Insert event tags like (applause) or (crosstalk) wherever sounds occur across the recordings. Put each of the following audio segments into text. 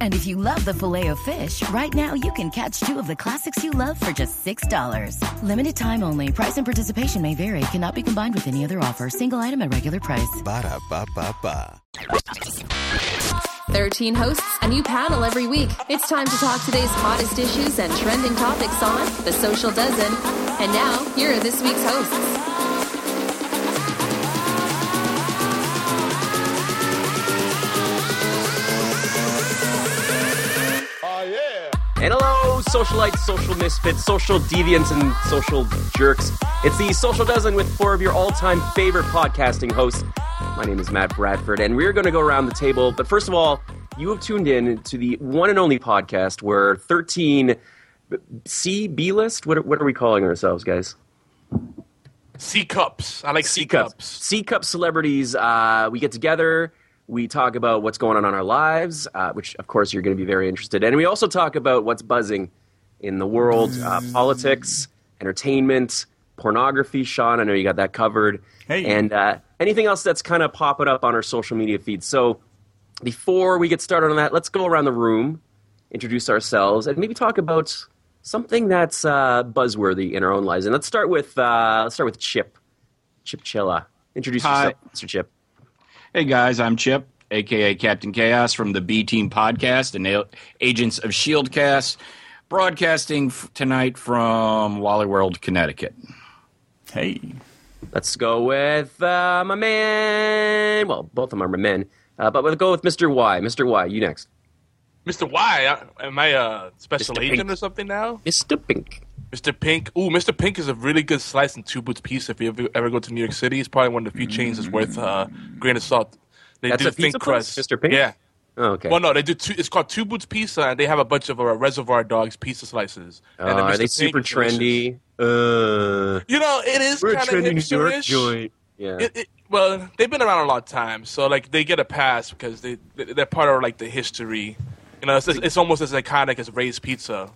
And if you love the filet of fish, right now you can catch two of the classics you love for just $6. Limited time only. Price and participation may vary. Cannot be combined with any other offer. Single item at regular price. Ba da ba ba ba. 13 hosts, a new panel every week. It's time to talk today's hottest issues and trending topics on The Social Dozen. And now, here are this week's hosts. And hello, socialites, social misfits, social deviants, and social jerks. It's the Social Dozen with four of your all time favorite podcasting hosts. My name is Matt Bradford, and we're going to go around the table. But first of all, you have tuned in to the one and only podcast where 13 C, B list? What, what are we calling ourselves, guys? C cups. I like C, cups. C cup celebrities. Uh, we get together. We talk about what's going on in our lives, uh, which of course you're going to be very interested in. And we also talk about what's buzzing in the world, uh, politics, entertainment, pornography. Shawn, I know you got that covered. Hey. And uh, anything else that's kind of popping up on our social media feeds. So before we get started on that, let's go around the room, introduce ourselves, and maybe talk about something that's uh, buzzworthy in our own lives. And let's start with uh, let's start with Chip. Chip Cella. Introduce Hi. yourself, Mr. Chip. Hey guys, I'm Chip, aka Captain Chaos from the B Team Podcast and Agents of Shieldcast, broadcasting f- tonight from Wally World, Connecticut. Hey. Let's go with uh, my man. Well, both of them are my men, uh, but we'll go with Mr. Y. Mr. Y, you next. Mr. Y, uh, am I a special Mr. agent Pink. or something now? Mr. Pink. Mr. Pink. Ooh, Mr. Pink is a really good slice and two boots pizza. If you ever, ever go to New York City, it's probably one of the few chains that's worth uh, a grain of salt. They That's do a pizza crust. Mr. Pink? Yeah. Oh, okay. Well, no, they do. Two, it's called Two Boots Pizza, and they have a bunch of uh, Reservoir Dogs pizza slices. Uh, And then are they Pink super trendy? Uh, You know, it is kind of trendy New York hipsterish. joint. Yeah. It, it, well, they've been around a long time, so like they get a pass because they they're part of like the history. You know, it's, it's almost as iconic as Ray's Pizza.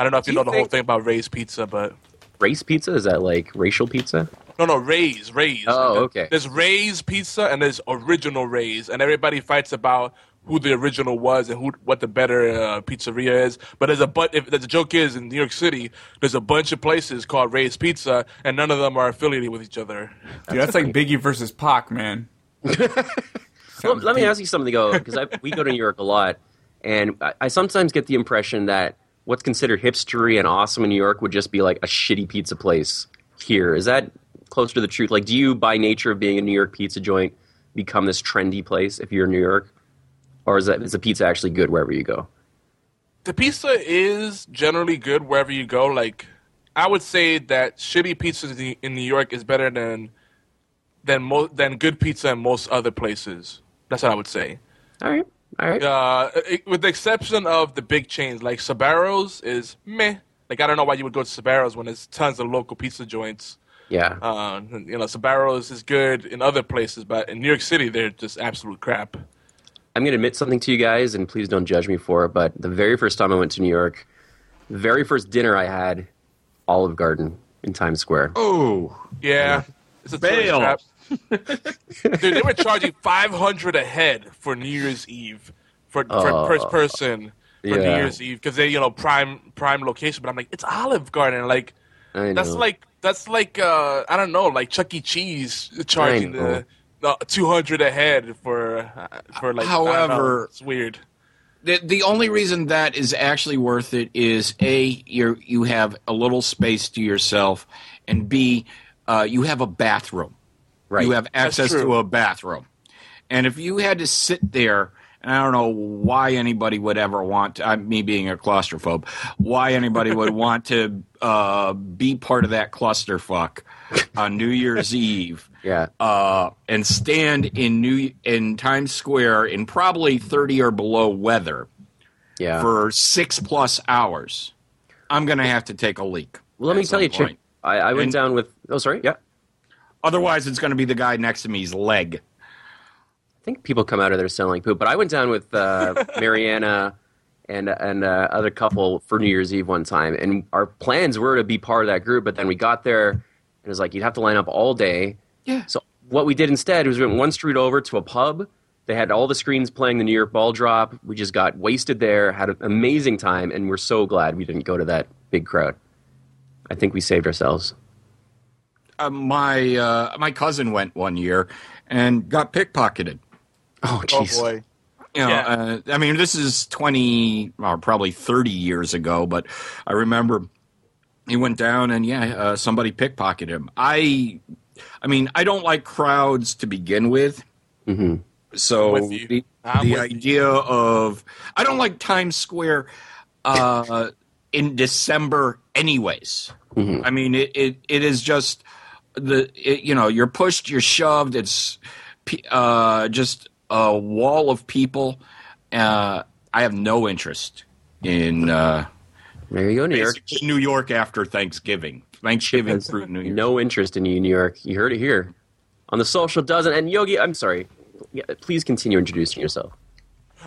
I don't know if Do you you know the whole thing about Ray's Pizza, but Race pizza? Is that like racial pizza? no, no, Ray's, Ray's. Oh, okay. There's Ray's Pizza and there's original Ray's, and everybody fights about who the original was and who what the better uh, pizzeria is. But there's a but if the joke is in New York City, there's a bunch of places called Ray's Pizza, and none of them are affiliated with each other. Dude, that's like Biggie versus Pac, man. (laughs) Well, let me ask you something though, because we go to New York a lot, and I, I sometimes get the impression that what's considered hipstery and awesome in New York would just be like a shitty pizza place here. Is that closer to the truth? Like, do you, by nature of being a New York pizza joint, become this trendy place if you're in New York, or is that is the pizza actually good wherever you go? the pizza is generally good wherever you go. Like, I would say that shitty pizza in in New York is better than than mo- than good pizza in most other places. That's what I would say. All right, all right. Uh, it- with the exception of the big chains, like Sbarro's is meh. Like, I don't know why you would go to Sbarro's when there's tons of local pizza joints. Yeah. Uh, you know, Sbarro's is good in other places, but in New York City, they're just absolute crap. I'm going to admit something to you guys, and please don't judge me for it. But the very first time I went to New York, the very first dinner I had, Olive Garden in Times Square. Oh, Yeah, it's a tourist Bail. Trap. (laughs) Dude, they were charging five hundred a head for New Year's Eve for, for per person for New. Year's Eve because they you know prime prime location. But I'm like, it's Olive Garden. Like that's like that's like uh, I don't know, like Chuck E. Cheese charging the, the two hundred a head for uh, for like. I don't know. However- it's weird. the the only reason that is actually worth it is a you you have a little space to yourself, and b uh, you have a bathroom. Right. You have access to a bathroom, and if you had to sit there. And I don't know why anybody would ever want to, uh, me being a claustrophobe, why anybody would (laughs) want to uh, be part of that clusterfuck on New Year's Eve (laughs) yeah. uh, and stand in New in Times Square in probably thirty or below weather Yeah. for six plus hours, I'm going to have to take a leak. well, let me tell you, Chip. I, I went And- down with. Oh, sorry. Yeah. Otherwise, it's going to be the guy next to me's leg. I think people come out of there selling poop. But I went down with uh, (laughs) Mariana and and uh, other couple for New Year's Eve one time, and our plans were to be part of that group. But then we got there, and it was like you'd have to line up all day. Yeah. So what we did instead was we went one street over to a pub. They had all the screens playing the New York Ball Drop. We just got wasted there, had an amazing time, and we're so glad we didn't go to that big crowd. I think we saved ourselves. Uh, my uh, my cousin went one year and got pickpocketed. Oh, Oh jeez. boy. You know, Yeah. uh, I mean, this is 20 or probably 30 years ago, but I remember he went down and yeah, uh, somebody pickpocketed him. I, I mean, I don't like crowds to begin with. hmm So with the, the with you. idea of I don't like Times Square uh, in December, anyways. Mhm. I mean, it, it, it is just the it, you know you're pushed, you're shoved. It's uh, just a wall of people. Uh, I have no interest in uh, There you go, New York. New York after Thanksgiving. Thanksgiving has through New Year's. no interest in you, New York. You heard it here on the social dozen. And Yogi, I'm sorry. Yeah, please continue introducing yourself.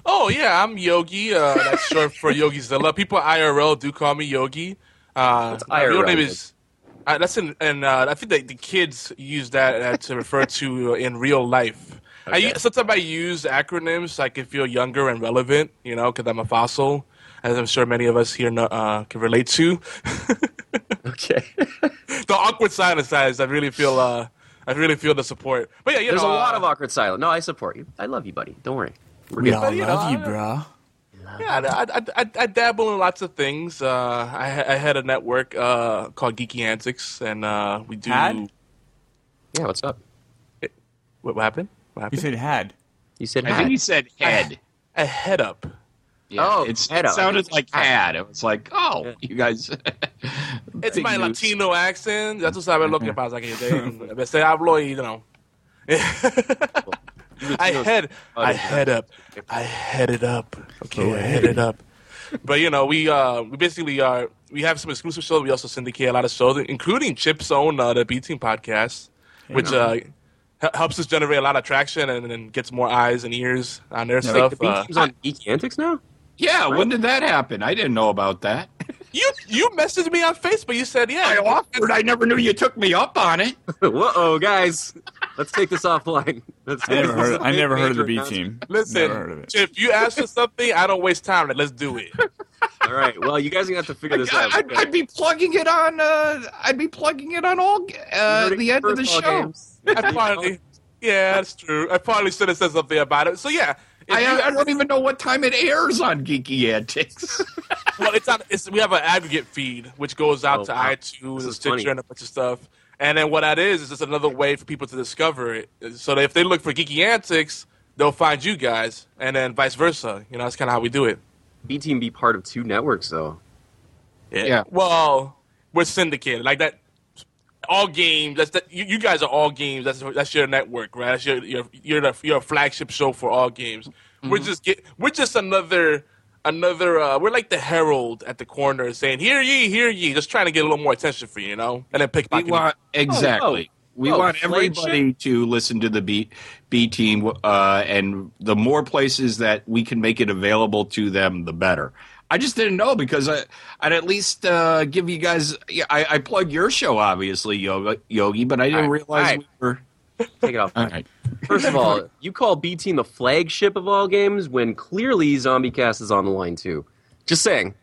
Oh yeah, I'm Yogi. Uh, that's short for Yogizilla. People at IRL do call me Yogi. Uh, What's my real name is. Uh, that's in, and uh, I think that the kids use that uh, to refer to uh, in real life. Okay. use, sometimes I use acronyms so I can feel younger and relevant, you know, because I'm a fossil, as I'm sure many of us here know, uh, can relate to. (laughs) Okay. (laughs) the awkward silence, guys. I really feel. Uh, I really feel the support. But yeah, you There's know, a lot uh, of awkward silence. No, I support you. I love you, buddy. Don't worry. We're We good. all you love know, you, I- bro. Yeah, I, I, I, I dabble in lots of things. Uh, I, I had a network uh, called Geeky Antics, and uh, we do. Had? Yeah, what's up? What, what happened? What You said had. You said I hat. think he said head. a head up. Yeah, Oh, it's, head it up. sounded like had. It was like, oh, you guys. (laughs) It's my news. Latino accent. Ya tú sabes lo que pasa que yo a veces hablo y, you know. I head, I head up, I head it up. Okay, I head it up. But you know, we uh, we basically are. We have some exclusive shows. We also syndicate a lot of shows, including Chip's own uh, the B Team podcast, which uh, hel- helps us generate a lot of traction and, and gets more eyes and ears on their Wait, stuff. the B Uh, team's on Geeky Antics now? yeah, when did that happen? I didn't know about that. (laughs) you you messaged me on Facebook. You said, "Yeah, I offered. I never knew you took me up on it. (laughs) Whoa, guys. Let's take this offline. Let's I never heard. as a I big never heard of the major B team. Listen, Never heard of it. Chip, you ask for something, I don't waste time. Let's do it. (laughs) All right. Well, you guys are gonna have to figure this out. I, would I'd be plugging it on. Uh, I'd be plugging it on all uh, the end of the show. games. I finally, yeah, that's true. I probably should have said something about it. So yeah, I, you- I don't even know what time it airs on Geeky Antics. (laughs) well, it's on. It's, we have an aggregate feed which goes out Oh, to wow. iTunes and is Stitcher funny. and a bunch of stuff. And then what that is is just another way for people to discover it. So that if they look for Geeky Antics, they'll find you guys, and then vice versa. You know, that's kind of how we do it. B team be part of two networks though. Yeah. Well, we're syndicated like that. All games. That's that. You, you guys are all games. That's that's your network, right? That's your your you're the you're flagship show for all games. Mm-hmm. We're just get we're just another another. Uh, we're like the herald at the corner saying, "Hear ye, hear ye," just trying to get a little more attention for you, you know, and then pick we want exactly. We oh, want flagship? everybody to listen to the B B team, uh, and the more places that we can make it available to them, the better. I just didn't know because I, I'd at least uh, give you guys. yeah, I, I plug your show, obviously, Yoga, Yogi, but I didn't All right, realize all right. we were. Take it off. All right. First of all, you call B Team the flagship of all games when clearly Zombie Cast is on the line too. Just saying.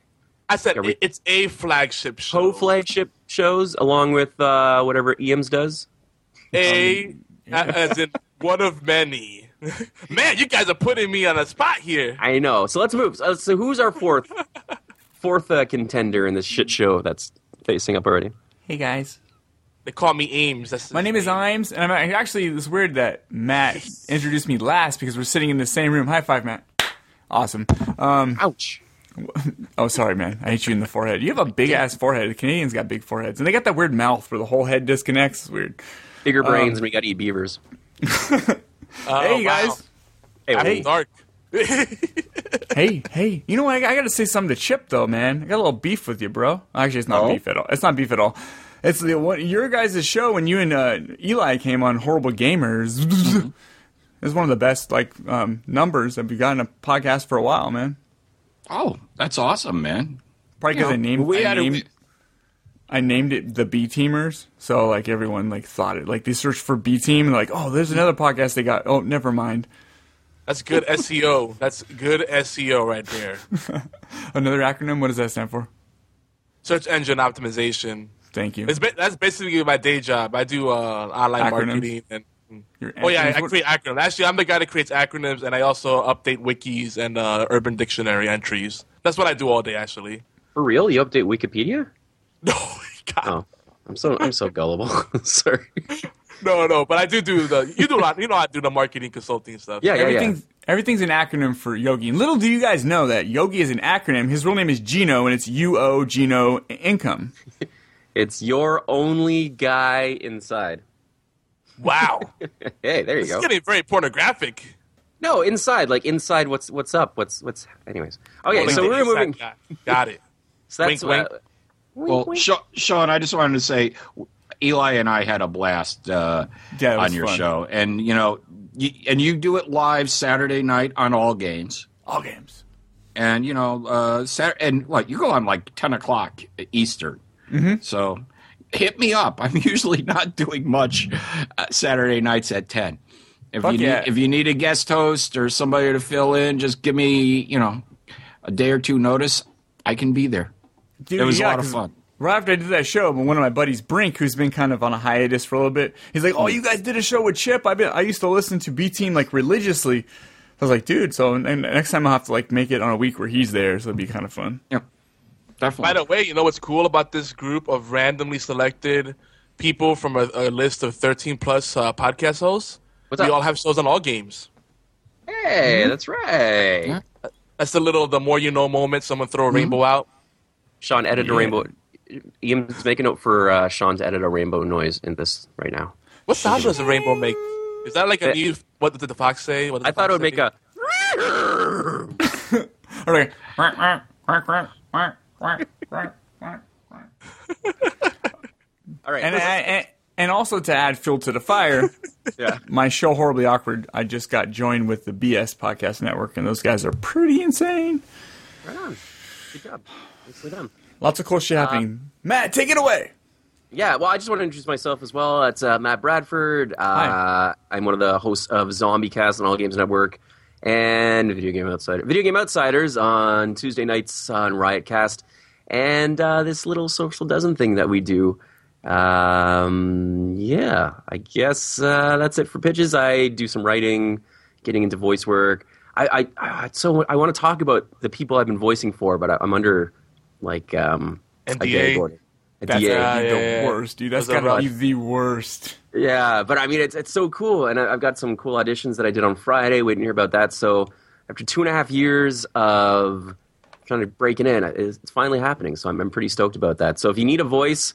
I said Are we- it's a flagship show. Co flagship shows along with uh, whatever EMS does. A as in one of many. (laughs) Man, you guys are putting me on a spot here. I know. So let's move. Uh, so who's our fourth (laughs) fourth uh, contender in this shit show that's facing up already? Hey guys, They call me Iams. That's my name is Iams, and I'm actually it's weird that Matt introduced me last because we're sitting in the same room. High five, Matt. Awesome. Um, Ouch. (laughs) oh, sorry, man. I hit you in the forehead. You have a big ass forehead. The Canadians got big foreheads, and they got that weird mouth where the whole head disconnects. It's weird. Bigger Um, brains and we got to eat beavers. (laughs) Oh, hey guys. Hey, After wait. dark. hey, hey. You know what? I, I got to say something to Chip though, man. I got a little beef with you, bro. Actually, it's not Oh? beef at all. It's not beef at all. It's the what your guys' show when you and uh, Eli came on Horrible Gamers. (laughs) It's one of the best like um, numbers that we've gotten a podcast for a while, man. Oh, that's awesome, man. Probably because I named we I had named, I named it the B Teamers, so like everyone like thought it like they searched for B Team and like oh there's another podcast they got oh never mind That's good (laughs) SEO. That's good SEO right there. (laughs) another acronym what does that stand for? Search engine optimization. Thank you. It's ba- that's basically my day job. I do uh, online Acronyms. marketing and. Your Oh yeah, I, I create acronyms. Actually, I'm the guy that creates acronyms, and I also update wikis and uh, Urban Dictionary entries. That's what I do all day, actually. For real? You update Wikipedia? (laughs) No, God, Oh, I'm so I'm so gullible. (laughs) Sorry. no, no. But I do do the. You do a lot. You know, I do the marketing consulting stuff. Yeah, yeah, yeah. Everything's everything's an acronym for Yogi. And little do you guys know that Yogi is an acronym. His real name is Gino, and it's U O Gino Income. (laughs) It's your only guy inside. Wow, (laughs) Hey, there you go. it's go. getting very pornographic. No, inside, like inside. What's what's up? What's what's? Anyways, okay. Only so we're moving. guy. Got it. (laughs) So that's Wink, uh, Well, Sha- Shawn, I just wanted to say, Eli and I had a blast uh, Yeah, on your fun. show, and you know, you, and you do it live Saturday night on all games, All games. and you know, uh, Sat- and what you go on like ten o'clock Eastern, mm-hmm. so hit me up. I'm (laughs) usually not doing much uh, Saturday nights at ten. If Fuck you yeah. need, if you need a guest host or somebody to fill in, just give me you know a day or two notice. I can be there. Dude, It was a lot of fun. Right after I did that show, but one of my buddies, Brink, who's been kind of on a hiatus for a little bit, he's like, "Oh, you guys did a show with Chip. I been I used to listen to B Team like religiously." I was like, "Dude, so and, and next time I'll have to like make it on a week where he's there, so it'd be kind of fun." Yeah, definitely. By the way, you know what's cool about this group of randomly selected people from a, a list of 13 plus uh, podcast hosts? What's we up? all have shows on all games. Hey, that's right. Yeah. That's the little, the more you know moment. Someone throw a rainbow out. Shawn, edit a rainbow. Ian's make a note for uh, Shawn to edit a rainbow noise in this right now. What sound does a rainbow make? Is that like a Eh. new? What did the fox say? What did the I thought it fox would make a. (laughs) (laughs) Or like, (laughs) All right. and, and and also to add fuel to the fire, (laughs) yeah. my show horribly awkward. I just got joined with the BS Podcast Network, and those guys are pretty insane. Right on. Good job. Nicely done. Lots of cool shit happening. Matt, take it away. Yeah, well, I just want to introduce myself as well. It's uh, Matt Bradford. Uh, Hi. I'm one of the hosts of Zombie Cast on All Games Network and Video Game Outsider. Video Game Outsiders on Tuesday nights on Riotcast, and uh, this little social dozen thing that we do. Um, yeah, I guess uh, that's it for pitches. I do some writing, getting into voice work. I, I, I so I want to talk about the people I've been voicing for, but I, I'm under like um, a NDA? A That's DA. gotta yeah, the yeah, yeah. worst, dude. That's gotta be the worst. Yeah, but I mean, it's it's so cool, and I, I've got some cool auditions that I did on Friday. Waiting to hear about that. So after two and a half years of trying to break it in, it's, it's finally happening. So I'm, I'm pretty stoked about that. So if you need a voice,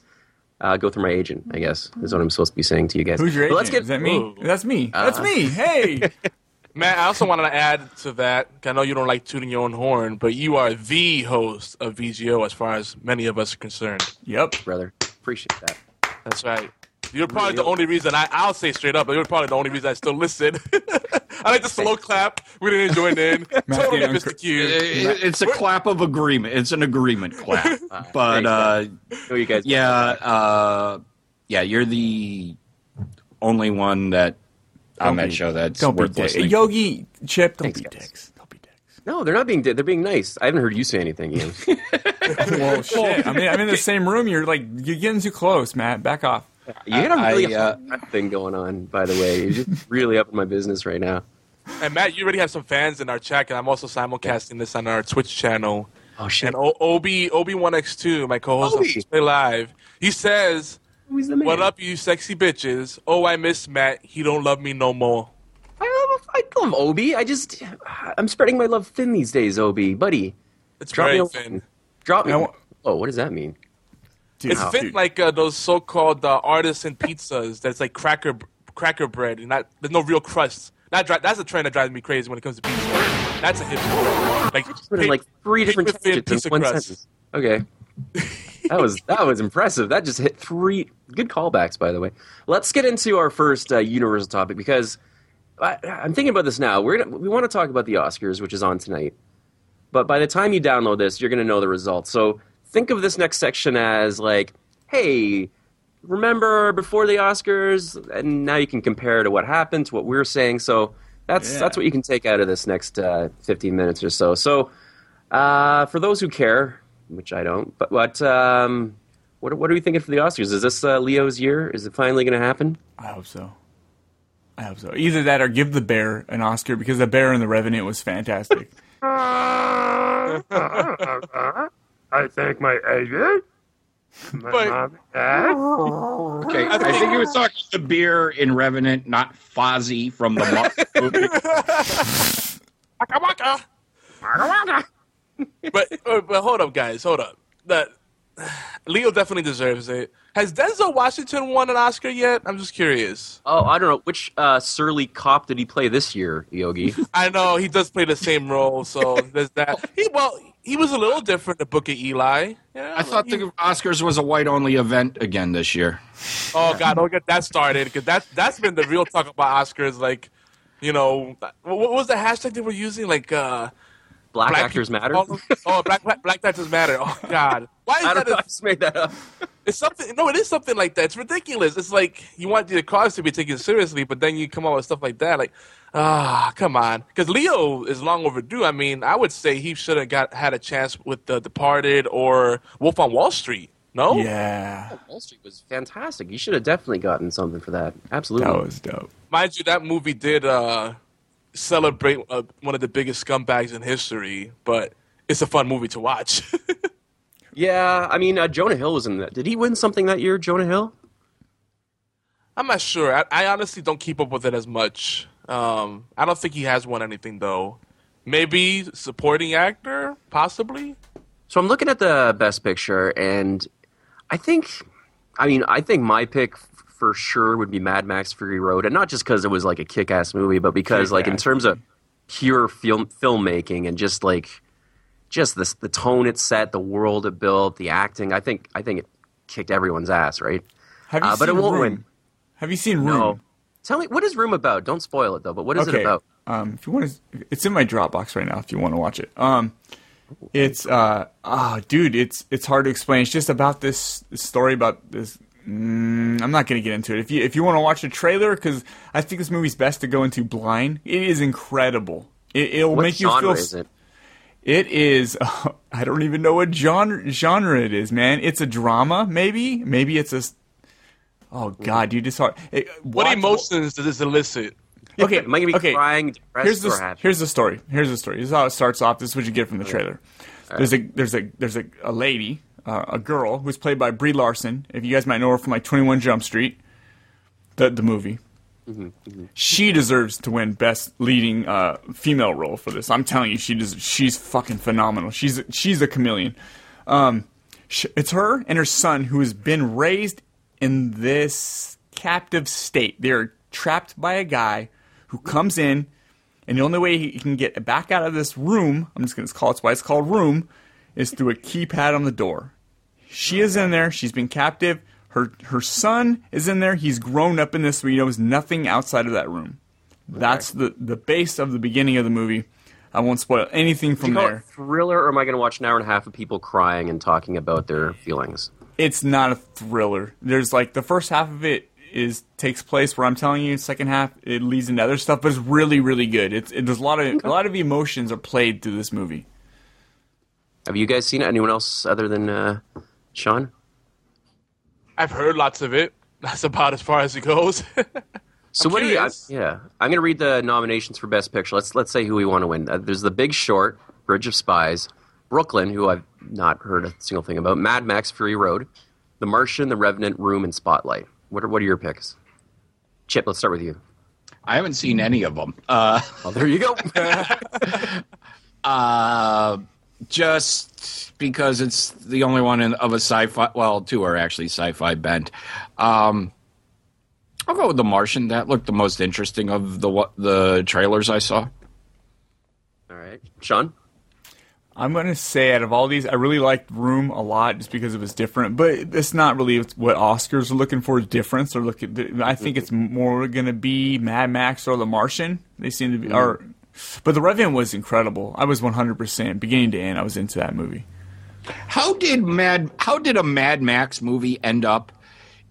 uh, go through my agent. I guess is what I'm supposed to be saying to you guys. Who's your agent? let's get Is that me? Ooh. That's me. Uh, That's me. Hey. (laughs) Matt, I also wanted to add to that. I know you don't like tooting your own horn, but you are the host of VGO as far as many of us are concerned. yep. brother. Appreciate that. That's right. You're probably the only reason I, I'll say straight up, but you're probably the only reason I still listen. (laughs) I like the slow clap. We didn't join in. (laughs) totally getting missed the cue. It's a clap of agreement. It's an agreement (laughs) clap. but uh, you guys. yeah, uh, yeah, you're the only one that on that show that's Don't worth dicks. listening. Yogi, Chip, don't Thanks, be guys. dicks. Don't be dicks. No, they're not being. They're being nice. I haven't heard you say anything, Ian. Well, shit. I mean, I'm in the same room. You're like, you're getting too close, Matt. Back off. You got a really I, uh, hot thing going on, by the way. You're just (laughs) really up in my business right now. And Matt, you already have some fans in our chat, and I'm also simulcasting this on our Twitch channel. Oh shit! And o- Obi Obi One X Two, my co-host on Play Live, he says, Who's the man? "What up, you sexy bitches? Oh, I miss Matt. He don't love me no more." I love, I love Obi. I just, I'm spreading my love thin these days, Obi, buddy. It's Drop very me a thin. Drop me. I oh, what does that mean? Dude, It's fit dude. like uh, those so-called uh, artisan pizzas. That's like cracker cracker bread, and not there's no real crust. That dri- that's a trend that drives me crazy when it comes to pizza. That's a hip trend. Like Put in like three different paper textures in one crust. sentence. Okay. that was that was impressive. That just hit three good callbacks, by the way. Let's get into our first uh, universal topic because I, I'm thinking about this now. We're gonna, we want to talk about the Oscars, which is on tonight. But by the time you download this, you're going to know the results. So think of this next section as like, hey, remember before the Oscars, and now you can compare to what happened to what we are saying. So that's Yeah. that's what you can take out of this next uh, 15 minutes or so. So uh, for those who care, which I don't, but what um, what what are we thinking for the Oscars? Is this uh, Leo's year? Is it finally going to happen? I hope so. I hope so. Either that or give the bear an Oscar because the bear in the Revenant was fantastic. (laughs) I thank my agent, my But- mom and dad. Okay, I think he was talking the beer in Revenant, not Fozzie from the Mo- (laughs) movie. Waka waka. but uh, but hold up, guys, hold up. That Leo definitely deserves it. Has Denzel Washington won an Oscar yet? I'm just curious. Oh, I don't know. Which uh, surly cop did he play this year, Yogi? (laughs) I know he does play the same role, so (laughs) there's that. He well, he was a little different. The Book of Eli. Yeah, I thought he- the Oscars was a white only event again this year. Oh God, don't get that started because that that's been the real talk about Oscars. Like, you know, what, what was the hashtag they were using? Like, uh, Black, black actors people- matter. Oh, oh, black, black black actors matter. Oh God, why is I that? don't know. A, I just made that up. (laughs) it's something. No, it is something like that. It's ridiculous. It's like you want the cause to be taken seriously, but then you come out with stuff like that. Like, ah, come on. Because Leo is long overdue. I mean, I would say he should have got had a chance with The Departed or Wolf on Wall Street. No, Yeah, Wall Street was fantastic. You should have definitely gotten something for that. Absolutely. that was dope. mind you, that movie did uh, celebrate uh, one of the biggest scumbags in history, but it's a fun movie to watch. (laughs) Yeah, I mean, uh, Jonah Hill was in that. Did he win something that year, Jonah Hill? I'm not sure. I, I honestly don't keep up with it as much. Um, I don't think he has won anything though. Maybe supporting actor, possibly. So I'm looking at the Best Picture, and I think, I mean, I think my pick f- for sure would be Mad Max Fury Road, and not just because it was like a kick-ass movie, but because like in terms of pure film filmmaking and just like just this the tone it set, the world it built, the acting. I think I think it kicked everyone's ass, right? Have you Uh, but seen it won't Room? win. Have you seen Room? No. Tell me what is Room about? Don't spoil it though. But what is okay. it about? Um, if you want to, it's in my Dropbox right now. If you want to watch it, um, it's uh, ah, dude, it's it's hard to explain. It's just about this, this story about this. Mm, I'm not going to get into it. If you if you want to watch the trailer, because I think this movie's best to go into blind. It is incredible. It, it'll What make you feel. Is it? It is. (laughs) I don't even know what genre genre it is, man. It's a drama, maybe. Maybe it's a. Oh God, you just hard. It, What emotions does this elicit? Okay, Am I gonna be okay. crying, depressed, Here's the or happy? here's the story. Here's the story. This is how it starts off. This is what you get from the trailer. There's a there's a there's a, a lady, uh, a girl who's played by Brie Larson. If you guys might know her from like 21 Jump Street, the the movie. She deserves to win best leading uh, female role for this. I'm telling you, she does. She's fucking phenomenal. She's she's a chameleon. Um, sh- it's her and her son who has been raised in this captive state. They're trapped by a guy who comes in, and the only way he can get back out of this room, I'm just going to call it why it's called room, is through a keypad on the door. She is in there. She's been captive. Her her son is in there. He's grown up in this, so he knows nothing outside of that room. That's the the base of the beginning of the movie. I won't spoil anything from there. thriller, or am I going to watch an hour and a half of people crying and talking about their feelings? It's not a thriller. There's like the first half of it is takes place where I'm telling you, second half it leads into other stuff, but it's really really good. It's it, there's a lot of a lot of emotions are played through this movie. Have you guys seen it? Anyone else other than uh, Shawn? I've heard lots of it. That's about as far as it goes. (laughs) So I'm what do you? I, yeah, I'm going to read the nominations for Best Picture. Let's let's say who we want to win. Uh, there's The Big Short, Bridge of Spies, Brooklyn, who I've not heard a single thing about, Mad Max: Fury Road, The Martian, The Revenant, Room, and Spotlight. What are what are your picks? Chip, let's start with you. I haven't seen any of them. Uh, Oh, there you go. (laughs) uh, just because it's the only one in, of a sci-fi. Well, two are actually sci-fi bent. Um, I'll go with The Martian. That looked the most interesting of the what the trailers I saw. All right, Shawn. I'm gonna say out of all these, I really liked Room a lot just because it was different. But it's not really what Oscars are looking for is difference. They're looking. I think it's more gonna be Mad Max or The Martian. They seem to be. Or, but The Revenant was incredible. I was 100 percent beginning to end. I was into that movie. How did Mad How did a Mad Max movie end up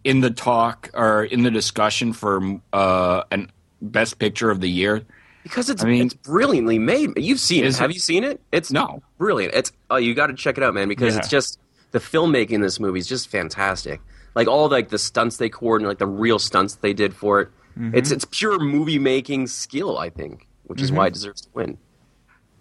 in the talk or in the discussion for uh, an Best Picture of the Year? Because it's I mean- it's brilliantly made. You've seen it. Is Have it- you seen it? It's No. brilliant. It's oh, you got to check it out, man. Because Yeah. it's just the filmmaking in this movie is just fantastic. Like all like the stunts they coordinate, like the real stunts they did for it. Mm-hmm. It's it's pure movie making skill, I think, which is mm-hmm. why it deserves to win.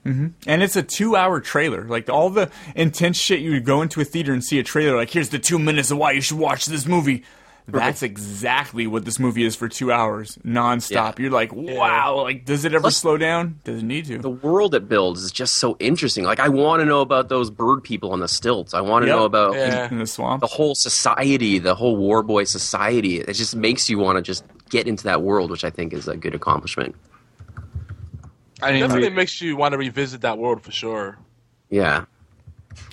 Mm-hmm. And it's a two-hour trailer. Like all the intense shit you would go into a theater and see a trailer. Like here's the two minutes of why you should watch this movie. That's exactly what this movie is for two hours, nonstop. Yeah. You're like, wow. Like, does it ever Plus- slow down? Doesn't need to. The world it builds is just so interesting. Like I want to know about those bird people on the stilts. I want to Yep. know about Yeah. in the swamp. the whole society, the whole war boy society. It just makes you want to just get into that world, which I think is a good accomplishment. I didn't Definitely re- makes you want to revisit that world for sure. Yeah.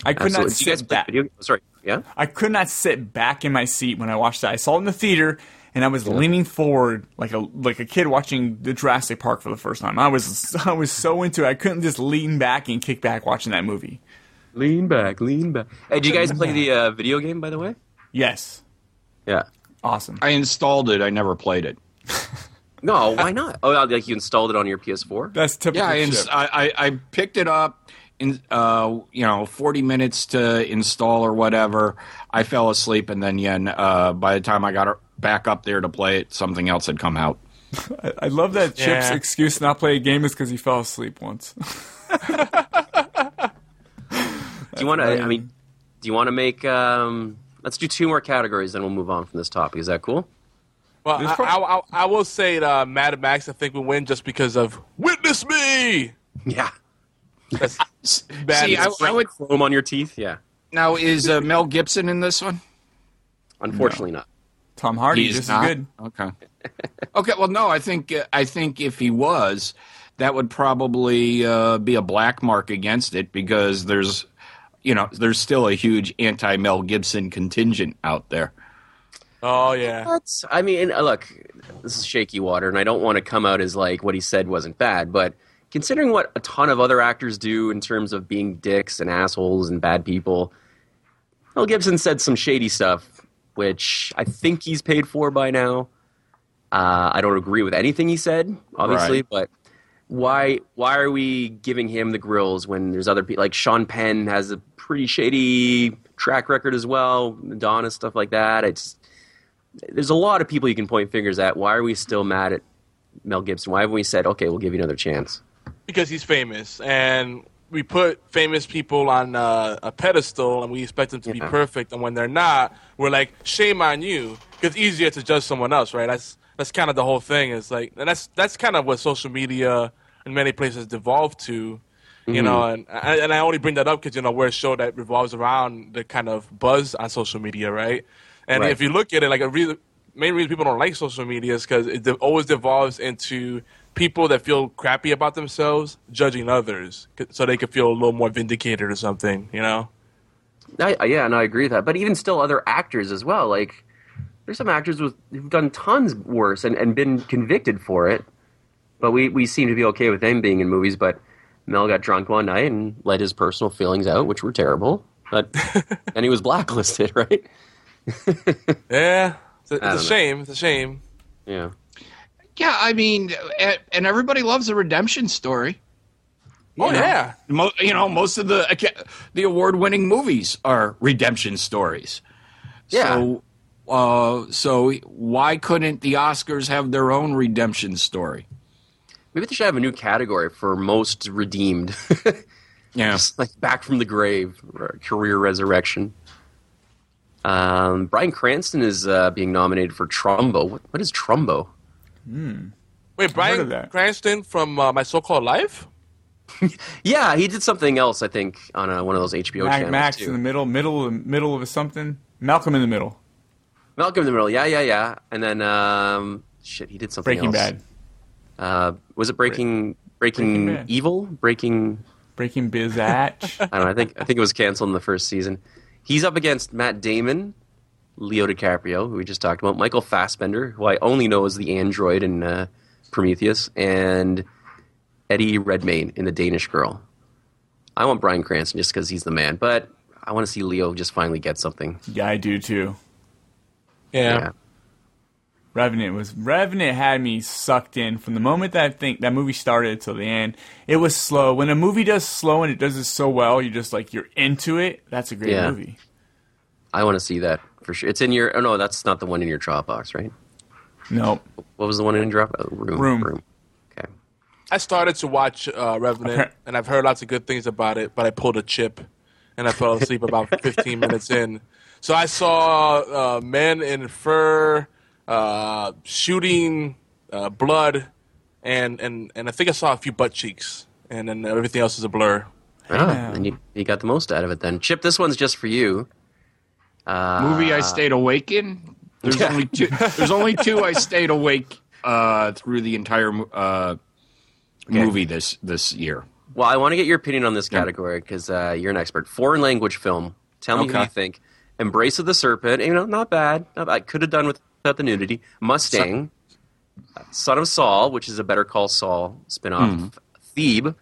I could not Absolutely. Do you guys sit back. video? Sorry. Yeah. I could not sit back in my seat when I watched that. I saw it in the theater, and I was leaning forward like a like a kid watching the Jurassic Park for the first time. I was (laughs) I was so into it. I couldn't just lean back and kick back watching that movie. Lean back, lean back. Hey, did you guys play the uh, video game, by the way? Yes, Yeah. awesome. I installed it. I never played it. (laughs) No, why (laughs) not? Oh, like you installed it on your PS4? That's typical. Yeah, I, ins- I, I I picked it up in uh you know forty minutes to install or whatever. I fell asleep, and then yeah, uh, by the time I got back up there to play it, something else had come out. (laughs) I, I love that Chip's Yeah. excuse to not play a game is because he fell asleep once. (laughs) Do you want to? I mean, do you want to make? Um, let's do two more categories, then we'll move on from this topic. Is that cool? Well, I, prob- I, I, I will say uh, Mad Max. I think will win just because of "Witness Me." (laughs) Yeah. That's (laughs) bad. See, I, I would Chrome on your teeth? Yeah. now is uh, Mel Gibson in this one? Unfortunately, not. Tom Hardy, He's this not? is good. Okay. (laughs) okay. Well, no, I think uh, I think if he was, that would probably uh, be a black mark against it because there's, you know, there's still a huge anti Mel Gibson contingent out there. Oh yeah. I mean, uh, look, this is shaky water, and I don't want to come out as like what he said wasn't bad, but considering what a ton of other actors do in terms of being dicks and assholes and bad people, Mel Gibson said some shady stuff, which I think he's paid for by now. Uh, I don't agree with anything he said, obviously, Right. but why why are we giving him the grills when there's other people like Sean Penn has a pretty shady track record as well, Madonna stuff like that. It's there's a lot of people you can point fingers at. Why are we still mad at Mel Gibson? Why haven't we said, okay, we'll give you another chance? because he's famous, and we put famous people on uh, a pedestal, and we expect them to be perfect. And when they're not, we're like, shame on you. Because it's easier to judge someone else, right? That's that's kind of the whole thing. Is like, and that's that's kind of what social media in many places devolved to. You know, and and I only bring that up because you know we're a show that revolves around the kind of buzz on social media, right? And Right. if you look at it, like a reason, main reason people don't like social media is because it de- always devolves into people that feel crappy about themselves judging others, c- so they could feel a little more vindicated or something. You know? I, yeah, and I agree with that. But even still, other actors as well. Like, there's some actors with, who've done tons worse and, and been convicted for it. But we, we seem to be okay with them being in movies. But Mel got drunk one night and let his personal feelings out, which were terrible. But (laughs) and he was blacklisted, (laughs) right? Yeah, it's a, it's don't a shame. It's a shame. Yeah. Yeah, I mean, and everybody loves a redemption story. Oh yeah, Mo- you know, most of the the award winning movies are redemption stories. Yeah. So, uh, so why couldn't the Oscars have their own redemption story? Maybe they should have a new category for most redeemed. (laughs) Yeah. Just like back from the grave, or career resurrection. Um, Bryan Cranston is uh, being nominated for Trumbo. What, what is Trumbo? wait, Bryan. Cranston from uh, My So-Called Life. (laughs) Yeah, he did something else, I think, on uh, one of those HBO Mac, channels Max too. in the middle, middle, middle of something. Malcolm in the middle. Malcolm in the Middle. Yeah, yeah, yeah. And then um, shit, he did something. Breaking else. Bad. Uh, was it Breaking Breaking, Breaking Evil? Breaking Breaking Bizatch. (laughs) I don't know. I think I think it was canceled in the first season. He's up against Matt Damon, Leo DiCaprio, who we just talked about, Michael Fassbender, who I only know as the android in uh, Prometheus, and Eddie Redmayne in The Danish Girl. I want Bryan Cranston just because he's the man, but I want to see Leo just finally get something. yeah, I do too. Yeah. Yeah. Revenant was Revenant had me sucked in from the moment that I think that movie started till the end. It was slow. When a movie does slow and it does it so well, you're just like you're into it. That's a great Yeah. movie. I want to see that for sure. It's in your. Oh no, that's not the one in your Dropbox, right? Nope. What was the one in drop? Oh, room. Room. Room. Okay. I started to watch uh, Revenant, Okay. and I've heard lots of good things about it, but I pulled a chip, and I fell asleep about (laughs) 15 minutes in. So I saw uh, men in fur uh, shooting uh, blood, and, and, and I think I saw a few butt cheeks, and then everything else is a blur. Ah, and you, you got the most out of it then. Chip, this one's just for you. Uh, Movie I stayed awake in. There's Yeah. only two. There's only two I stayed awake uh, through the entire mo- uh, movie this this year. Well, I want to get your opinion on this category because uh, you're an expert. Foreign language film. Tell me who Okay. you think. Embrace of the Serpent. You know, not bad. Not bad. Could have done without the nudity. Mustang. Son of Saul, which is a Better Call Saul spinoff. Hmm. Theeb.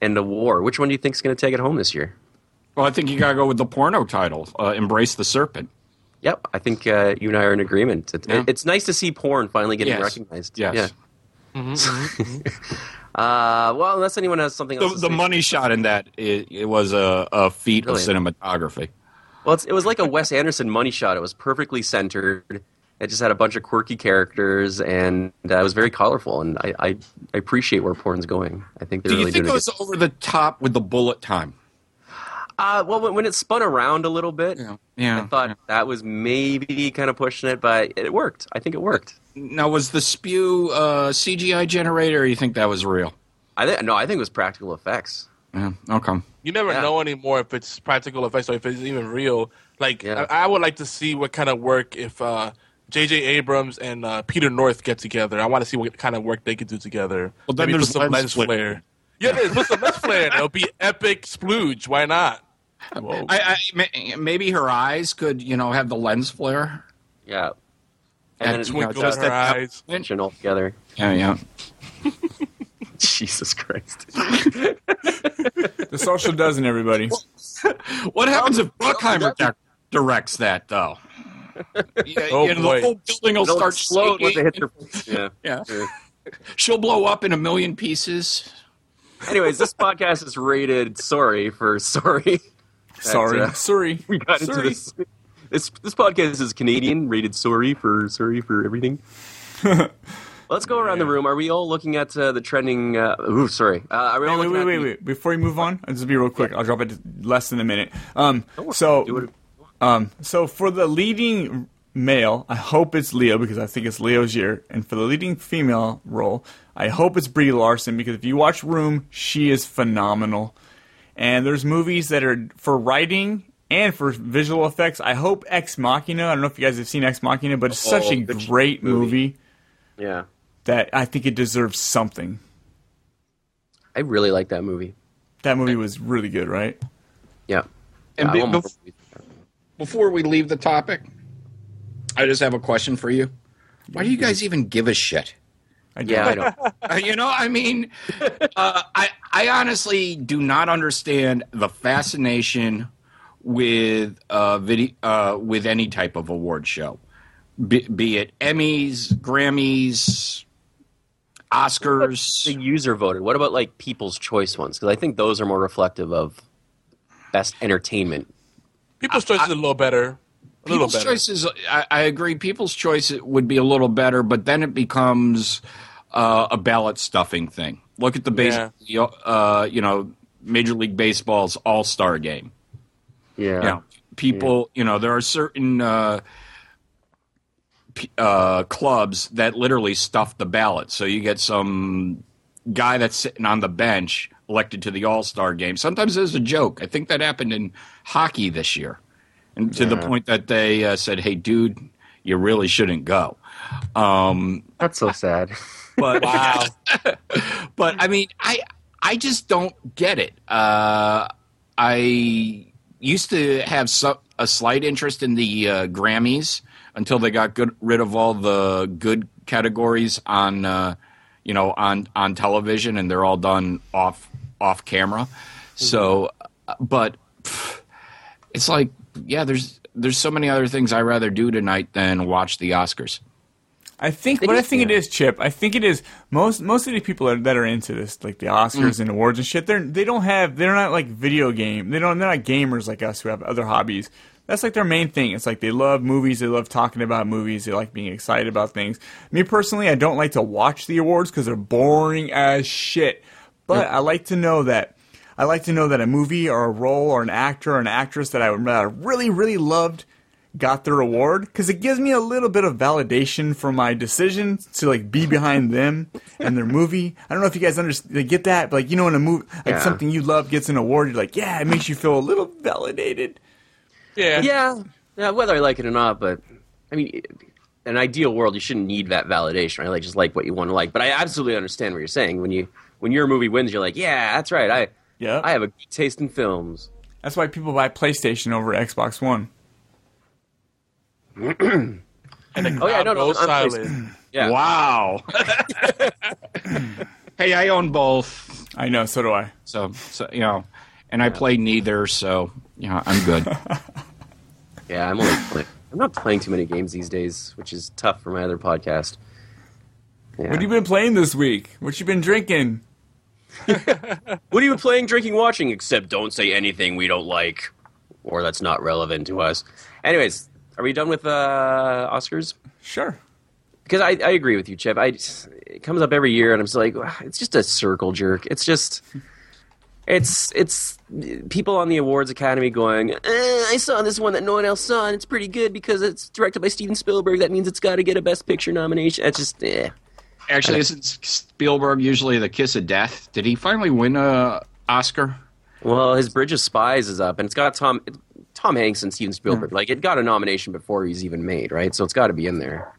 And The War. Which one do you think is going to take it home this year? Well, I think you gotta go with the porno title, uh, "Embrace the Serpent." Yep, I think uh, you and I are in agreement. It, Yeah. It's nice to see porn finally getting Yes. recognized. Yes. Yeah. (laughs) Uh, well, unless anyone has something else. The, to the say. money shot in that it, it was a, a feat Brilliant. of cinematography. Well, it's, it was like a Wes Anderson money shot. It was perfectly centered. It just had a bunch of quirky characters, and uh, it was very colorful. And I, I, I appreciate where porn's going. I think they're Do you really think it a was over the top with the bullet time? Uh, well, when, when it spun around a little bit, Yeah. yeah I thought that was maybe kind of pushing it, but it worked. I think it worked. Now, was the spew uh, CGI generator, or you think that was real? I think no, I think it was practical effects. Yeah. Okay. You never Yeah. know anymore if it's practical effects or if it's even real. Like, Yeah. I, I would like to see what kind of work if uh, J.J. Abrams and uh, Peter North get together. I want to see what kind of work they could do together. Well, then Maybe there's put some lens lens flare. flare. Yeah, there's put some lens flare. in it. It'll be epic splooge. Why not? I, I, maybe her eyes could, you know, have the lens flare. Yeah, And and then twinkle in just her that- eyes. tension all together. Yeah, yeah. (laughs) Jesus Christ! (laughs) The social dozen, everybody. What happens if Bruckheimer directs that, though? Yeah, Oh, you know, the whole building will It'll start explode when they hit shaking. their (laughs) yeah. Yeah. She'll blow up in a million pieces. Anyways, this (laughs) podcast is rated sorry for sorry. (laughs) Sorry, uh, sorry. We got into this. This this podcast is Canadian, rated sorry for sorry for everything. Let's go around the room. Are we all looking at uh, the trending? Uh, ooh, sorry. Uh, are we all Wait, wait, wait, at wait, the- wait. Before you move on, I'll just be real quick. I'll drop it less than a minute. Um, Do so, it. Um, so for the leading male, I hope it's Leo because I think it's Leo's year, and for the leading female role, I hope it's Brie Larson because if you watch Room, she is phenomenal. And there's movies that are for writing and for visual effects. I hope Ex Machina. I don't know if you guys have seen Ex Machina, but it's such Oh, a great movie. movie Yeah, that I think it deserves something. I really like that movie. That movie was really good, right? Yeah. And Yeah, be- I want bef- more- Before we leave the topic, I just have a question for you. Why do you guys even give a shit? I do. yeah, I know. (laughs) Uh, you know, I mean, uh, I I honestly do not understand the fascination with uh, video uh, with any type of award show, be, be it Emmys, Grammys, Oscars. the user voted. What about like people's choice ones? Because I think those are more reflective of best entertainment. People's Choice is a little better. A little People's better. choices, I, I agree. People's choice would be a little better, but then it becomes uh, a ballot stuffing thing. Look at the base, uh, you know, Major League Baseball's All Star Game. Yeah. you know, people, you know, there are certain uh, p- uh, clubs that literally stuff the ballot. So you get some guy that's sitting on the bench elected to the All Star game. Sometimes there's a joke. I think that happened in hockey this year, and to the point that they uh, said, "Hey, dude, you really shouldn't go." Um, That's so sad. but Wow. (laughs) but I mean, I I just don't get it. Uh, I used to have so, a slight interest in the uh, Grammys until they got good, rid of all the good categories on, uh, you know, on on television, and they're all done off off camera. So, uh, but pff, it's like, yeah, there's there's so many other things I would rather do tonight than watch the Oscars. I think what I think it is, Chip. I think it is most most of the people that, that are into this, like the Oscars and awards and shit. They're they don't have they're not like video game. They don't they're not gamers like us who have other hobbies. That's like their main thing. It's like they love movies. They love talking about movies. They like being excited about things. Me personally, I don't like to watch the awards because they're boring as shit. But I like to know that I like to know that a movie or a role or an actor or an actress that I would- that I really really loved got their award because it gives me a little bit of validation for my decision to like be (laughs) behind them and their movie. I don't know if you guys understand, They get that, but like you know, in a movie, like Yeah. something you love gets an award, you're like, yeah, it makes you feel a little validated. Yeah. Yeah, yeah, whether I like it or not, but I mean, in an ideal world, you shouldn't need that validation, right? Like just like what you want to like. But I absolutely understand what you're saying. When you when your movie wins, you're like, yeah, that's right. I Yeah, I have a good taste in films. that's why people buy PlayStation over Xbox One. And the (clears throat) Oh, yeah, crowd no, no, I'm- silent. (clears throat) Yeah. Wow. (laughs) (laughs) hey, I own both, I know, so do I. so, so you know, and I play neither, so you know, I'm good. (laughs) Yeah, I'm only playing. I'm not playing too many games these days, which is tough for my other podcast. Yeah. What have you been playing this week? What you been drinking? (laughs) What have you been playing, drinking, watching? Except don't say anything we don't like, or that's not relevant to us. Anyways, are we done with uh, Oscars? Sure. because I, I agree with you, Chip. I it comes up every year, and I'm just like, "Ah, it's just a circle jerk. It's just, it's it's people on the awards academy going, eh, I saw this one that no one else saw, and it's pretty good because it's directed by Steven Spielberg. That means it's got to get a Best Picture nomination. It's just, eh. Actually, isn't Spielberg usually the kiss of death? Did he finally win a Oscar? Well, his Bridge of Spies is up, and it's got Tom Tom Hanks and Steven Spielberg. Like it got a nomination before he's even made, right? So it's got to be in there.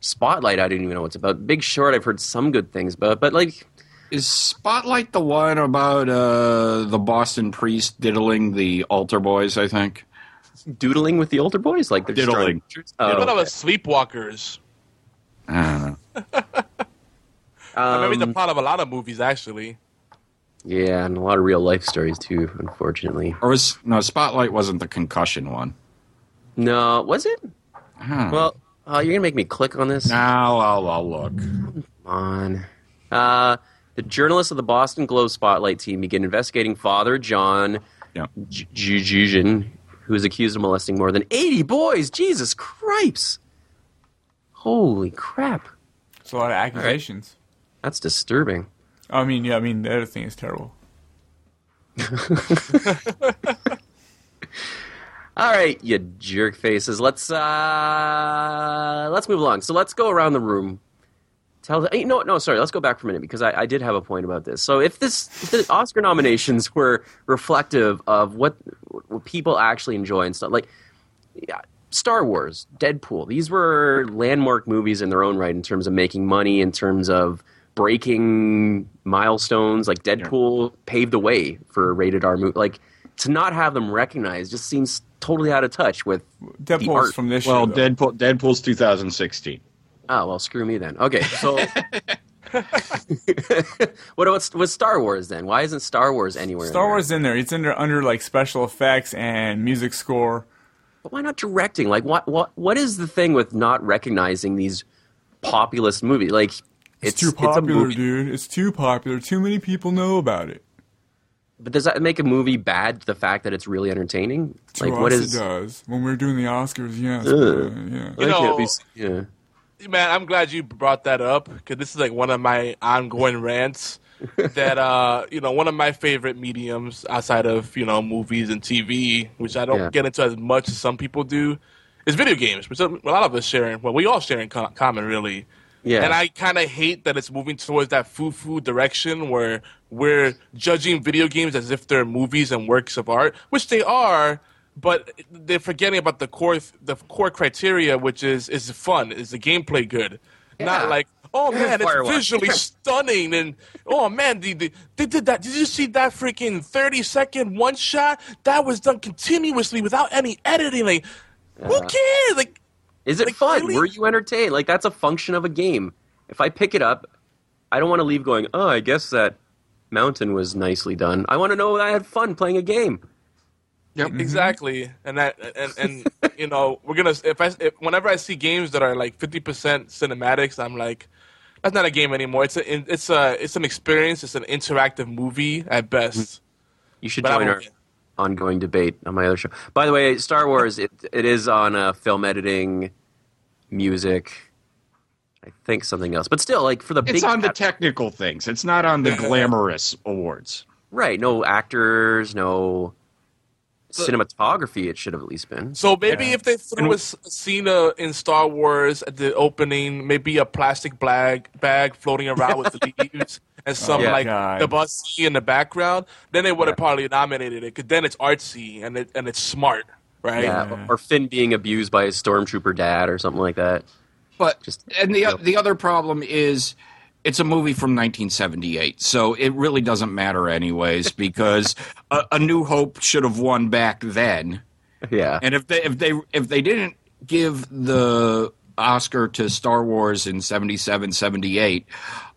Spotlight, I didn't even know what's about. Big Short, I've heard some good things about, but like Is Spotlight the one about uh, the Boston priest diddling the altar boys? I think. doodling with the altar boys, like they're Diddling. pictures? I Oh, thought it okay. was Sleepwalkers. I don't know. (laughs) I mean, the Um, plot of a lot of movies, actually. yeah, and a lot of real life stories too. Unfortunately, Or was no Spotlight wasn't the concussion one? no, was it? I. Well, uh, you're gonna make me click on this. now I'll, I'll look. Come on. Uh, the journalists of the Boston Globe Spotlight team begin investigating Father John Yeah. Jujin, who is accused of molesting more than 80 boys. Jesus Christ! Holy crap! It's a lot of accusations. That's disturbing. I mean, yeah, I mean, the other thing is terrible. (laughs) All right, you jerk faces. Let's uh let's move along. So let's go around the room. Tell the you know what, no sorry let's go back for a minute because I, I did have a point about this. So if this if the Oscar nominations (laughs) were reflective of what, what people actually enjoy and stuff like yeah, Star Wars, Deadpool, these were landmark movies in their own right in terms of making money, in terms of breaking milestones. Like Deadpool paved the way for a rated R movie. Like to not have them recognized just seems totally out of touch with the Deadpool's art. from this Well, year. though. Deadpool, Deadpool's 2016. Oh well, screw me then. Okay, so (laughs) (laughs) what about with Star Wars then? Why isn't Star Wars anywhere? in Star there? Wars in there. It's under under like special effects and music score. But why not directing? Like, what what what is the thing with not recognizing these populist movies? Like, It's, it's, too popular, movie. dude. It's too popular. Too many people know about it. But does that make a movie bad? The fact that it's really entertaining? To like, us, what is? it does. When we're doing the Oscars, yes. Uh, yeah. You can't know- be, yeah. Man, I'm glad you brought that up because this is like one of my ongoing rants. (laughs) that uh, you know, one of my favorite mediums outside of you know movies and TV, which I don't Yeah. get into as much as some people do, is video games. Which a lot of us share. Well, we all share in co- common, really. Yeah. And I kind of hate that it's moving towards that foo-foo direction where we're judging video games as if they're movies and works of art, which they are, but they're forgetting about the core the core criteria, which is is fun, is the gameplay good, Yeah. not like oh man, it's visually (laughs) stunning, and oh man, the, the, they did that. Did you see that freaking thirty second one shot? That was done continuously without any editing. Like, who cares? Like, Is it Like, fun? really? Were you entertained? Like that's a function of a game. If I pick it up, I don't want to leave going, "Oh, I guess that mountain was nicely done." I want to know that I had fun playing a game. Exactly, and that and and you know we're gonna if I if, whenever I see games that are like fifty percent cinematics, I'm like, that's not a game anymore. It's a it's a it's an experience. It's an interactive movie at best. You should But join our ongoing debate on my other show. By the way, Star Wars it it is on uh, film editing, music, I think something else, but still, like for the It's big on the technical things. It's not on the (laughs) glamorous awards. right. No actors, no cinematography. It should have at least been. So maybe if they threw a s- scene uh, in Star Wars at the opening, maybe a plastic bag bag floating around with the (laughs) leaves and some Yeah. like God. the bus in the background, then they would have probably nominated it. Cause then it's artsy and it and it's smart, right? Yeah, or Finn being abused by his stormtrooper dad or something like that. But Just- and the Yep. the other problem is it's a movie from 1978, so it really doesn't matter anyways (laughs) because a, a New Hope should have won back then. Yeah, And if they if they if they didn't give the Oscar to Star Wars in 77, 78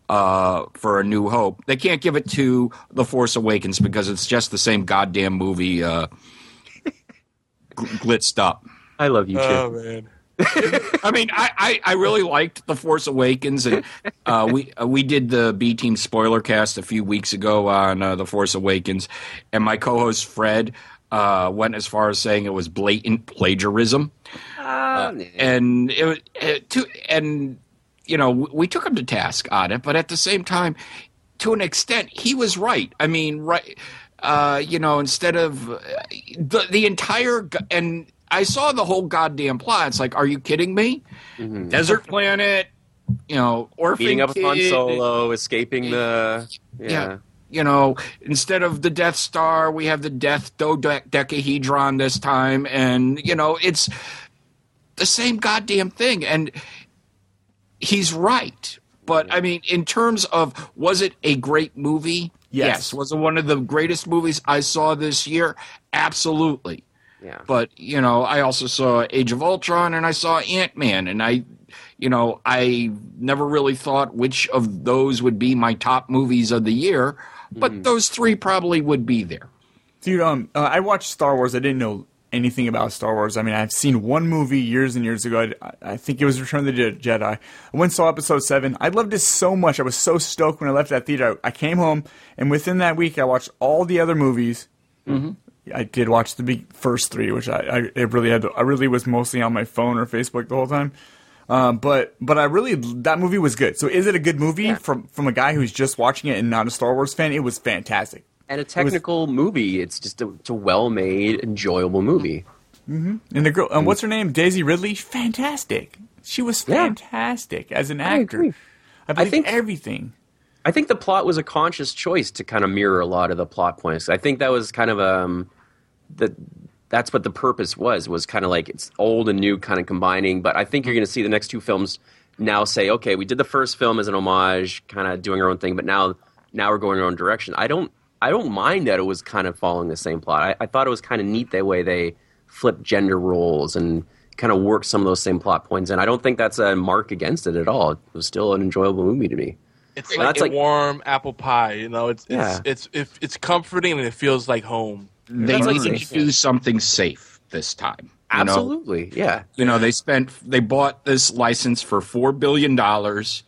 uh, for A New Hope, they can't give it to The Force Awakens because it's just the same goddamn movie uh, (laughs) gl- glitzed up. I love you, Chip. Oh man. I mean, I, I, I really liked The Force Awakens, and uh, we uh, we did the B Team spoiler cast a few weeks ago on uh, The Force Awakens, and my co-host Fred uh, went as far as saying it was blatant plagiarism, Ah, and it, was- it to, and you know we, we took him to task on it, but at the same time, to an extent, he was right. I mean, right. Uh, you know, instead of uh, the the entire and I saw the whole goddamn plot. It's like, are you kidding me? Mm-hmm. Desert planet, you know, orphan Meeting up with Han Solo, escaping the yeah. Yeah. You know, instead of the Death Star, we have the Death Dodecahedron this time, and you know, it's the same goddamn thing. And he's right, but I mean, in terms of was it a great movie? Yes. Was it one of the greatest movies I saw this year? Absolutely. Yeah. But you know, I also saw Age of Ultron and I saw Ant Man, and I, you know, I never really thought which of those would be my top movies of the year, but those three probably would be there. Dude, um, uh, I watched Star Wars. I didn't know anything about Star Wars. I mean, I've seen one movie years and years ago. I, I think it was Return of the Je- Jedi. I went and saw Episode Seven. I loved it so much. I was so stoked when I left that theater. I, I came home, and within that week, I watched all the other movies. Mm-hmm. I did watch the big first three, which I, I it really had. To, I really was mostly on my phone or Facebook the whole time. Um, but but I really that movie was good. So is it a good movie from from a guy who's just watching it and not a Star Wars fan? It was fantastic. And a technical movie. It's just a, it's a well-made, enjoyable movie. And the girl, um, what's her name? Daisy Ridley. Fantastic. She was Yeah. fantastic as an I actor. agree. I believe think- everything. I think the plot was a conscious choice to kind of mirror a lot of the plot points. I think that was kind of um that that's what the purpose was was kind of like it's old and new kind of combining. But I think you're going to see the next two films now say, okay, we did the first film as an homage, kind of doing our own thing, but now now we're going our own direction. I don't I don't mind that it was kind of following the same plot. I, I thought it was kind of neat the way they flipped gender roles and kind of worked some of those same plot points. And I don't think that's a mark against it at all. It was still an enjoyable movie to me. It's like like- warm apple pie, you know. It's Yeah. it's it's it's, it's comforting and it feels like home. They like needed to do something safe this time. you know? Absolutely, yeah. You know, they spent they bought this license for four billion dollars.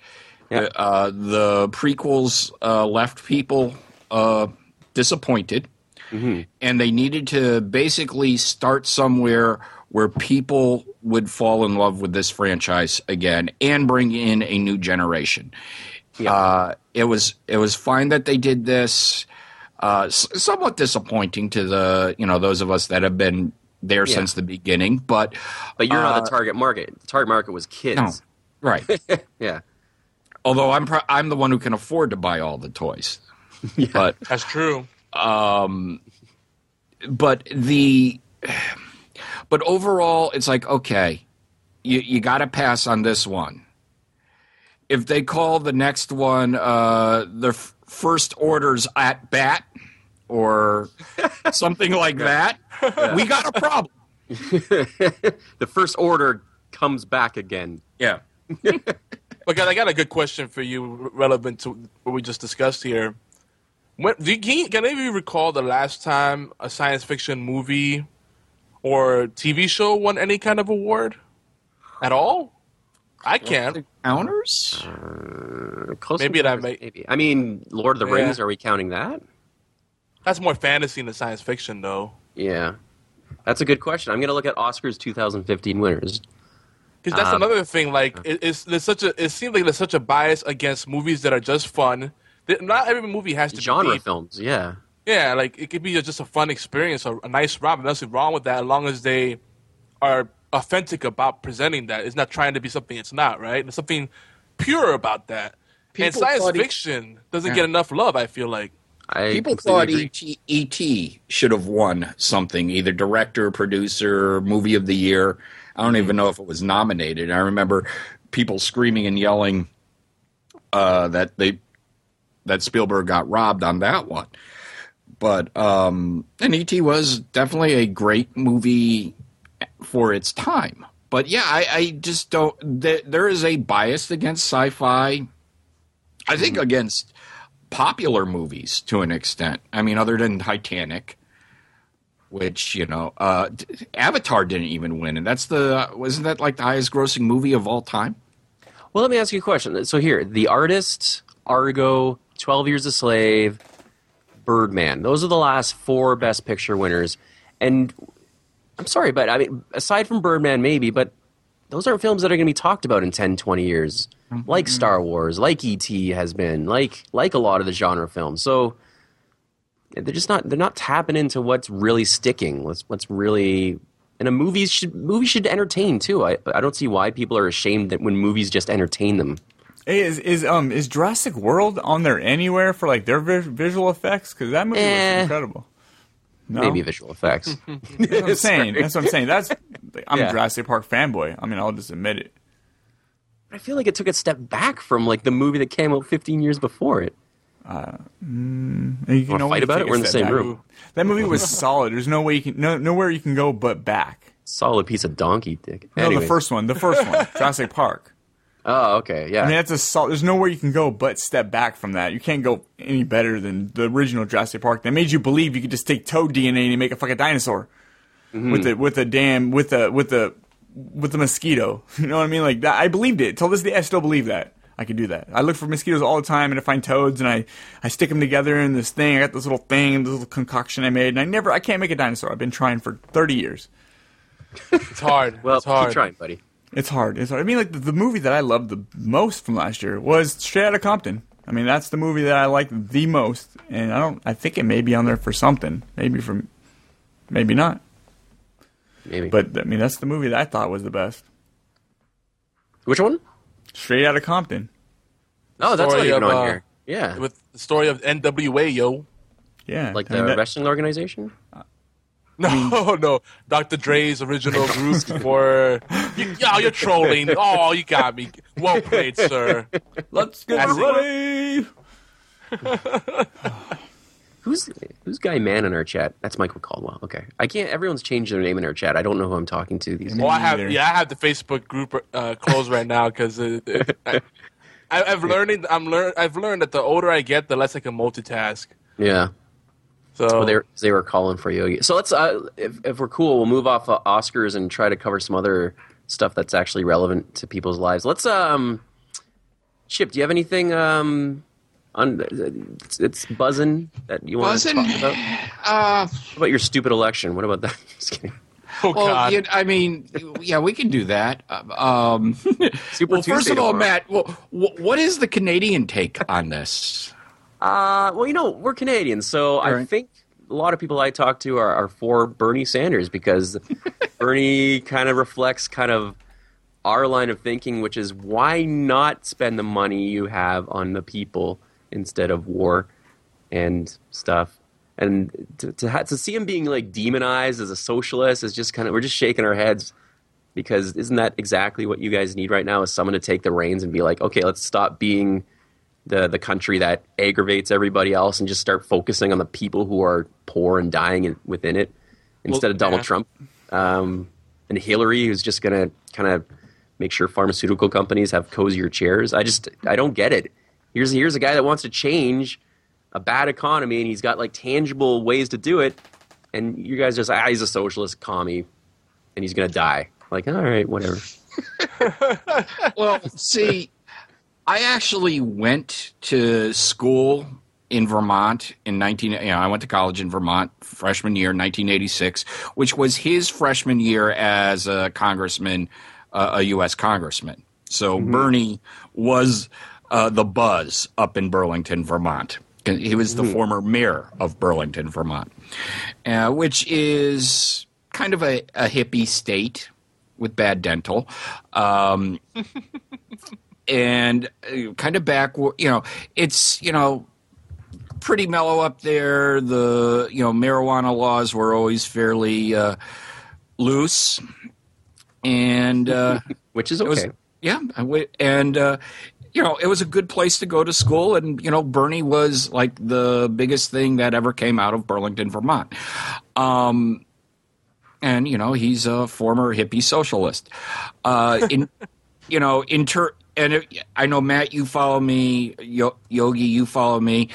Yeah. Uh, the prequels uh, left people uh, disappointed, and they needed to basically start somewhere where people would fall in love with this franchise again and bring in a new generation. Uh, it was it was fine that they did this. Uh, somewhat disappointing to the you know those of us that have been there Yeah. since the beginning, but But you're not Uh, the target market. The target market was kids. no, right. (laughs) Yeah. Although I'm pro- I'm the one who can afford to buy all the toys, (laughs) but That's true. but the but overall it's like okay, you you got to pass on this one if they call the next one uh, the f- first orders at bat or (laughs) something like that, we got a problem. (laughs) the first order comes back again. Yeah. (laughs) But guys, I got a good question for you, relevant to what we just discussed here. When, do you, can, you, can any of you recall the last time a science fiction movie or TV show won any kind of award at all? I can't. Counters? Close Maybe that Encounters, may- maybe. I mean, Lord of the Yeah. Rings. Are we counting that? That's more fantasy than science fiction, though. Yeah, that's a good question. I'm going to look at Oscars 2015 winners. Because that's Um, another thing. Like, it, it's there's such a. It seems like there's such a bias against movies that are just fun. That Not every movie has to Genre be deep. films. Yeah. Yeah, like it could be just a fun experience, or a nice romp. There's nothing wrong with that, as long as they are authentic about presenting that. It's not trying to be something it's not, right? There's something pure about that. and science thought he- fiction doesn't Yeah. get enough love. I feel like. I People thought. E.T. E.T. should have won something, either director, producer, movie of the year. I don't even know if it was nominated. I remember people screaming and yelling uh, that they that Spielberg got robbed on that one. But um, and E.T. was definitely a great movie for its time. But yeah, I, I just don't. Th- there is a bias against sci-fi. I think against popular movies to an extent. I mean, other than Titanic, which you know, uh, Avatar didn't even win, and that's the wasn't that like the highest grossing movie of all time? Well, let me ask you a question. So here, The Artist, Argo, Twelve Years a Slave, Birdman. Those are the last four Best Picture winners. And I'm sorry, but I mean, aside from Birdman, maybe, but those aren't films that are going to be talked about in 10, 20 years, like Star Wars, like E.T. has been, like like a lot of the genre films. So they're just not they're not tapping into what's really sticking. What's what's really and a movie should movies should entertain too. I I don't see why people are ashamed that when movies just entertain them. Hey, is is um is Jurassic World on there anywhere for like their vi- visual effects? Because that movie Eh. was incredible. No? Maybe visual effects. (laughs) That's what I'm saying. That's what I'm saying. That's I'm Yeah. a Jurassic Park fanboy. I mean, I'll just admit it. I feel like it took a step back from like the movie that came out 15 years before it. And You Wanna know, fight about take it? We're in the same back. room. That movie was solid. There's no way you can no nowhere you can go but back. Solid piece of donkey dick. No, Anyways. the first one, the first one, (laughs) Jurassic Park. Oh, okay, yeah. I mean, that's a sol- There's nowhere you can go but step back from that. You can't go any better than the original Jurassic Park. That made you believe you could just take toad DNA and make a fucking dinosaur Mm-hmm. with the with the damn with the with the with the mosquito. (laughs) You know what I mean? Like that. I believed it. Till this day, I still believe that. I could do that. I look for mosquitoes all the time and I find toads and I, I stick them together in this thing. I got this little thing, this little concoction I made, and I never, I can't make a dinosaur. I've been trying for 30 years. It's hard. (laughs) well, it's hard. keep trying, buddy. It's hard. It's hard. I mean, like the, the movie that I loved the most from last year was Straight Outta Compton. I mean, that's the movie that I like the most, and I don't. I think it may be on there for something. Maybe from, maybe not. Maybe. But I mean, that's the movie that I thought was the best. which one? Straight Outta Compton. Oh, that's not Story even of, on uh, here. Yeah, With the story of NWA, yo. Yeah, like I mean, the that- wrestling organization. (laughs) No, no. Dr. Dre's original (laughs) group for. You, yo, you're trolling. Oh, you got me. Well played, sir. Let's get That's ready. (sighs) Who's who's guy man in our chat? That's Michael Caldwell. Okay, I can't. Everyone's changed their name in our chat. I don't know who I'm talking to these days. Oh, I have. either. Yeah, I have the Facebook group uh, closed right now because I, I, I've learning. I'm learn. I've learned that the older I get, the less I can multitask. Yeah. So Well, they were, they were calling for Yogi. So let's, uh, if, if we're cool, we'll move off uh, Oscars and try to cover some other stuff that's actually relevant to people's lives. Let's, um, Chip, do you have anything, um, on, it's, it's buzzing that you want Buzzing? to talk about? (sighs) Uh, What about your stupid election? What about that? (laughs) Just kidding. oh well, god, you- I mean, yeah, we can do that. Um, (laughs) Super well, first Tuesday of all, tomorrow. Matt, well, wh- what is the Canadian take on this? Uh, well, you know, we're Canadians, so I think a lot of people I talk to are, are for Bernie Sanders because (laughs) Bernie kind of reflects kind of our line of thinking, which is why not spend the money you have on the people instead of war and stuff. And to to, ha- to see him being like demonized as a socialist is just kind of we're just shaking our heads. Because isn't that exactly what you guys need right now? Is someone to take the reins and be like, okay, let's stop being the the country that aggravates everybody else and just start focusing on the people who are poor and dying in, within it instead Well, of Donald yeah. Trump um, and Hillary, who's just going to kind of make sure pharmaceutical companies have cozier chairs. I just I don't get it. Here's here's a guy that wants to change a bad economy and he's got like tangible ways to do it, and you guys just ah he's a socialist commie and he's going to die. Like all right, whatever. (laughs) Well, see, I actually went to school in Vermont in 19 you know, I went to college in Vermont freshman year 1986, which was his freshman year as a congressman, uh, a US congressman. So Bernie was uh, the buzz up in Burlington, Vermont. He was the former mayor of Burlington, Vermont, uh, which is kind of a, a hippie state with bad dental. Um, (laughs) and uh, kind of back, you know, it's, you know, pretty mellow up there. The, you know, marijuana laws were always fairly uh, loose. And, uh, (laughs) Which is it was- okay. yeah, and uh, you know, it was a good place to go to school, and you know, Bernie was like the biggest thing that ever came out of Burlington, Vermont. Um, and you know, he's a former hippie socialist. Uh, in (laughs) you know, inter and it, I know Matt, you follow me, Yo- Yogi, you follow me.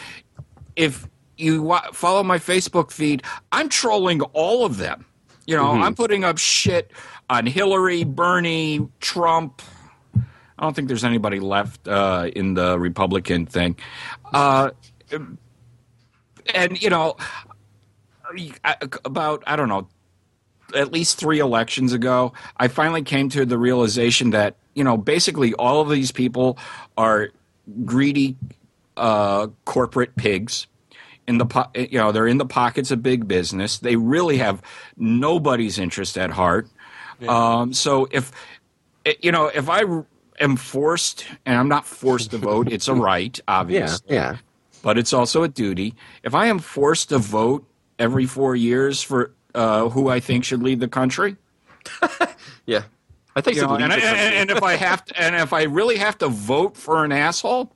If you wa- follow my Facebook feed, I'm trolling all of them. You know, I'm putting up shit on Hillary, Bernie, Trump. I don't think there's anybody left uh, in the Republican thing. Uh, and you know, about I don't know, at least three elections ago, I finally came to the realization that you know basically all of these people are greedy uh, corporate pigs. In the po- you know they're in the pockets of big business. They really have nobody's interest at heart. Um, so if you know if I am forced, and I'm not forced to vote, it's a right, (laughs) Yeah, obviously yeah. but it's also a duty. If I am forced to vote every four years for uh, who I think should lead the country, (laughs) Yeah. I think you so. know, and, and, and if I have to, and if I really have to vote for an asshole,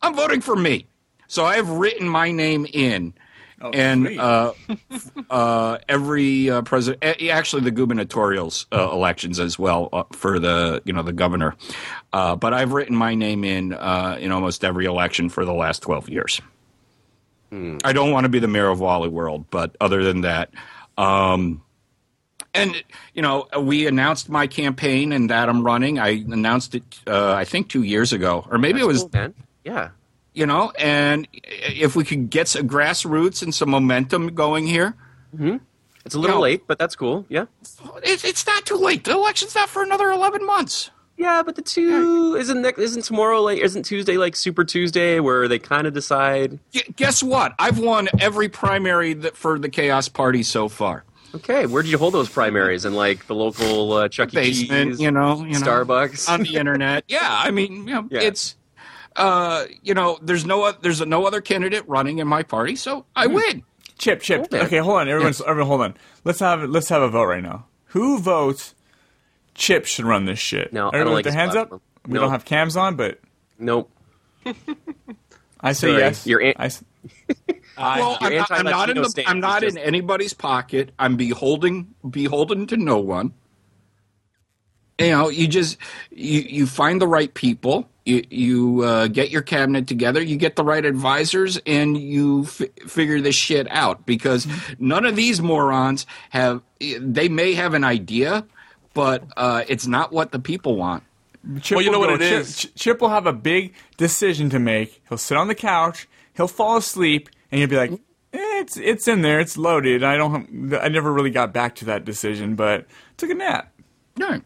I'm voting for me. So I have written my name in, and uh, uh, every uh, president, eh, actually the gubernatorial uh, elections as well uh, for the you know the governor. Uh, but I've written my name in uh, in almost every election for the last twelve years. I don't want to be the mayor of Wally World, but other than that, um, and you know, we announced my campaign and that I'm running. I announced it, uh, I think, two years ago, or maybe it was Cool. Yeah. you know, and if we could get some grassroots and some momentum going here, It's a little No. late, but that's cool. Yeah. it's, it's not too late. The election's not for another 11 months. Yeah, but the two isn't next, isn't tomorrow like isn't Tuesday like Super Tuesday where they kind of decide. Guess what? I've won every primary that, for the Chaos Party so far. Okay, where did you hold those primaries in like the local uh, Chuck E. Basement, Cheese, you know, you know, Starbucks? on the internet. (laughs) Yeah, I mean, you know, Yeah. it's, uh, you know, there's no o- there's no other candidate running in my party, so I Hmm. win. Chip, Chip. man. Okay, hold on, everyone. Everyone, hold on. Let's have let's have a vote right now. Who votes? Chip should run this shit. No, I don't everyone like their his hands up. We No. don't have cams on, but nope. I say Sorry, yes. you're an- I s- well, I'm not, I'm not in the, I'm not just- in anybody's pocket. I'm beholden beholden to no one. You know, you just you you find the right people. You you uh, get your cabinet together. You get the right advisors, and you f- figure this shit out. Because none of these morons have. They may have an idea, but uh, it's not what the people want. Chip Well, you know will what go- it Chip, is? Chip will have a big decision to make. He'll sit on the couch. He'll fall asleep, and you'd be like, eh, "It's it's in there. It's loaded. I don't. I never really got back to that decision, but took a nap." Right.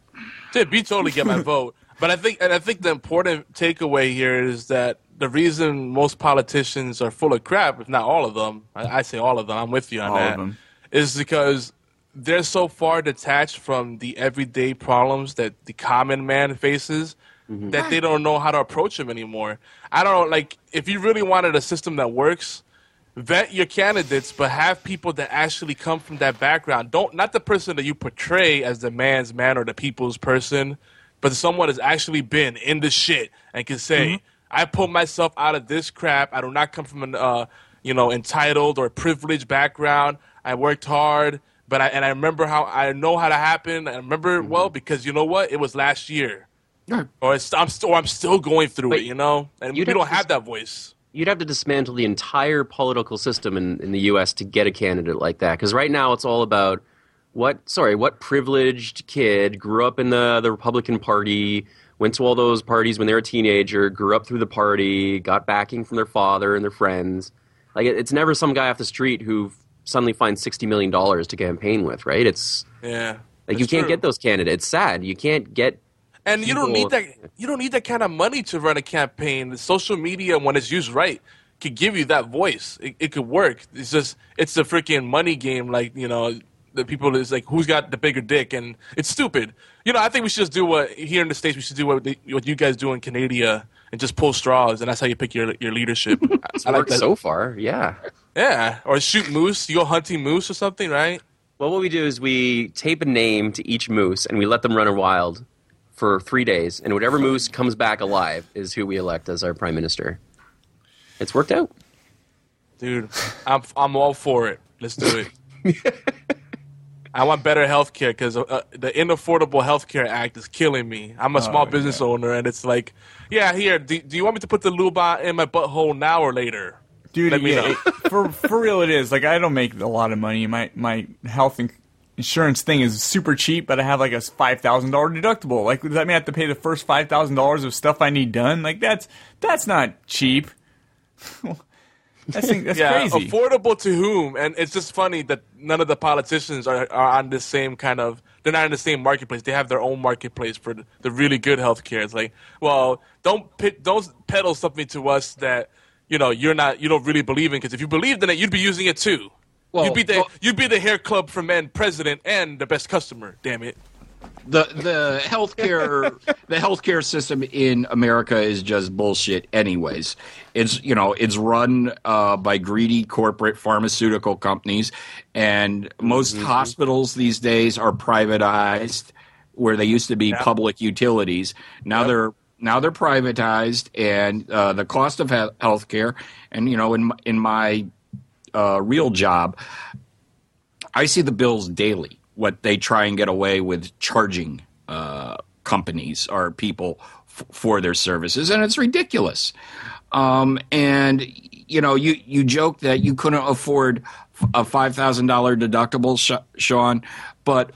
Did be totally get my (laughs) vote. But I think, and I think the important takeaway here is that the reason most politicians are full of crap, if not all of them, I, I say all of them. I'm with you on All of them. Is because they're so far detached from the everyday problems that the common man faces that they don't know how to approach them anymore. I don't know, like if you really wanted a system that works, vet your candidates, but have people that actually come from that background. Don't not the person that you portray as the man's man or the people's person, but someone that's actually been in the shit and can say, Mm-hmm. "I pulled myself out of this crap. I do not come from an uh, you know entitled or privileged background. I worked hard." But I, and I remember how I know how to happen. I remember it well because you know what? It was last year, Right. or it's, I'm still I'm still going through But it. You know, and we you'd don't have that voice. You'd have to dismantle the entire political system in, in the U.S. to get a candidate like that. Because right now it's all about what, sorry, what privileged kid grew up in the, the Republican Party, went to all those parties when they were a teenager, grew up through the party, got backing from their father and their friends. Like it, it's never some guy off the street who suddenly finds sixty million dollars to campaign with, right? It's Yeah, like you can't true. get those candidates. It's sad. You can't get And you don't need that. You don't need that kind of money to run a campaign. Social media, when it's used right, could give you that voice. It, it could work. It's just it's a freaking money game. Like you know, the people is like who's got the bigger dick, and it's stupid. You know, I think we should just do what here in the states. We should do what they, what you guys do in Canada and just pull straws, and that's how you pick your your leadership. (laughs) it's I like worked that. so far. Yeah. Yeah, or shoot moose. You go hunting moose or something, right? Well, what we do is we tape a name to each moose and we let them run wild for three days, and whatever moose comes back alive is who we elect as our prime minister. It's worked out. Dude, I'm I'm all for it. Let's do it. (laughs) I want better health care because uh, the Inaffordable Health Care Act is killing me. I'm a small business owner, and it's like, yeah, here, do, do you want me to put the lube in my butthole now or later? Dude, Let me yeah, know. it- for for real, it is. Like I don't make a lot of money. My my health in- insurance thing is super cheap, but I have like a five thousand dollar deductible. Like does that mean I have to pay the first five thousand dollars of stuff I need done? Like that's that's not cheap. (laughs) that's that's (laughs) yeah, crazy. affordable to whom? And it's just funny that none of the politicians are, are on the same kind of. They're not in the same marketplace. They have their own marketplace for the, the really good health care. It's like, well, don't pit, don't peddle something to us that you know you're not you don't really believe in. Because if you believed in it, you'd be using it too. Well, you'd be the well- you'd be the hair club for men president and the best customer. Damn it. the the healthcare (laughs) the healthcare system in America is just bullshit. Anyways, it's you know it's run uh, by greedy corporate pharmaceutical companies, and most hospitals these days are privatized, where they used to be public utilities. Now they're now they're privatized, and uh, the cost of he- healthcare, and you know in in my uh, real job, I see the bills daily. What they try and get away with charging uh, companies or people f- for their services, and it's ridiculous. Um, and you know, you you joke that you couldn't afford a five thousand dollar deductible, Sh- Shawn, but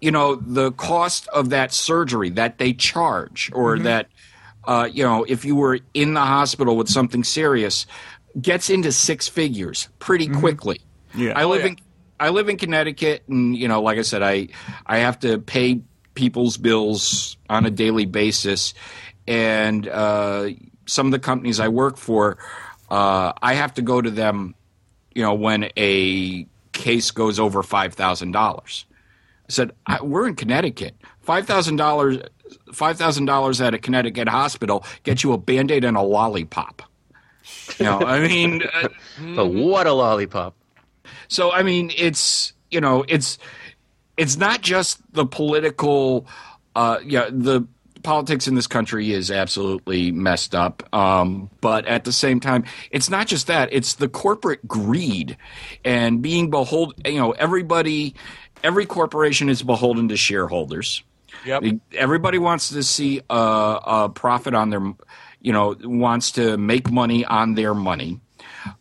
you know the cost of that surgery that they charge, or that uh, you know, if you were in the hospital with something serious, gets into six figures pretty quickly. Yeah. I Oh, live yeah. in I live in Connecticut, and you know, like I said, I I have to pay people's bills on a daily basis, and uh, some of the companies I work for, uh, I have to go to them, you know, when a case goes over five thousand dollars. I said, I, "We're in Connecticut. Five thousand dollars, five thousand dollars at a Connecticut hospital gets you a band aid and a lollipop." You know, I mean. (laughs) Uh, But what a lollipop! so I mean, it's you know, it's it's not just the political. Uh, yeah, the politics in this country is absolutely messed up. Um, but at the same time, it's not just that; it's the corporate greed and being beholden. You know, everybody, every corporation is beholden to shareholders. Yep. Everybody wants to see a, a profit on their, you know, wants to make money on their money.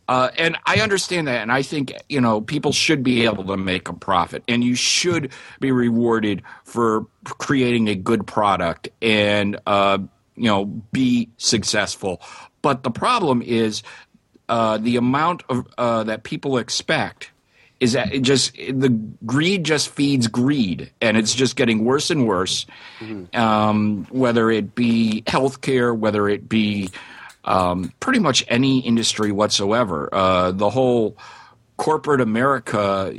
Uh, and I understand that, and I think you know people should be able to make a profit, and you should be rewarded for creating a good product and uh, you know be successful. But the problem is uh, the amount of uh, that people expect is that it just the greed just feeds greed, and it's just getting worse and worse. Um, whether it be healthcare, whether it be um, pretty much any industry whatsoever, uh, the whole corporate America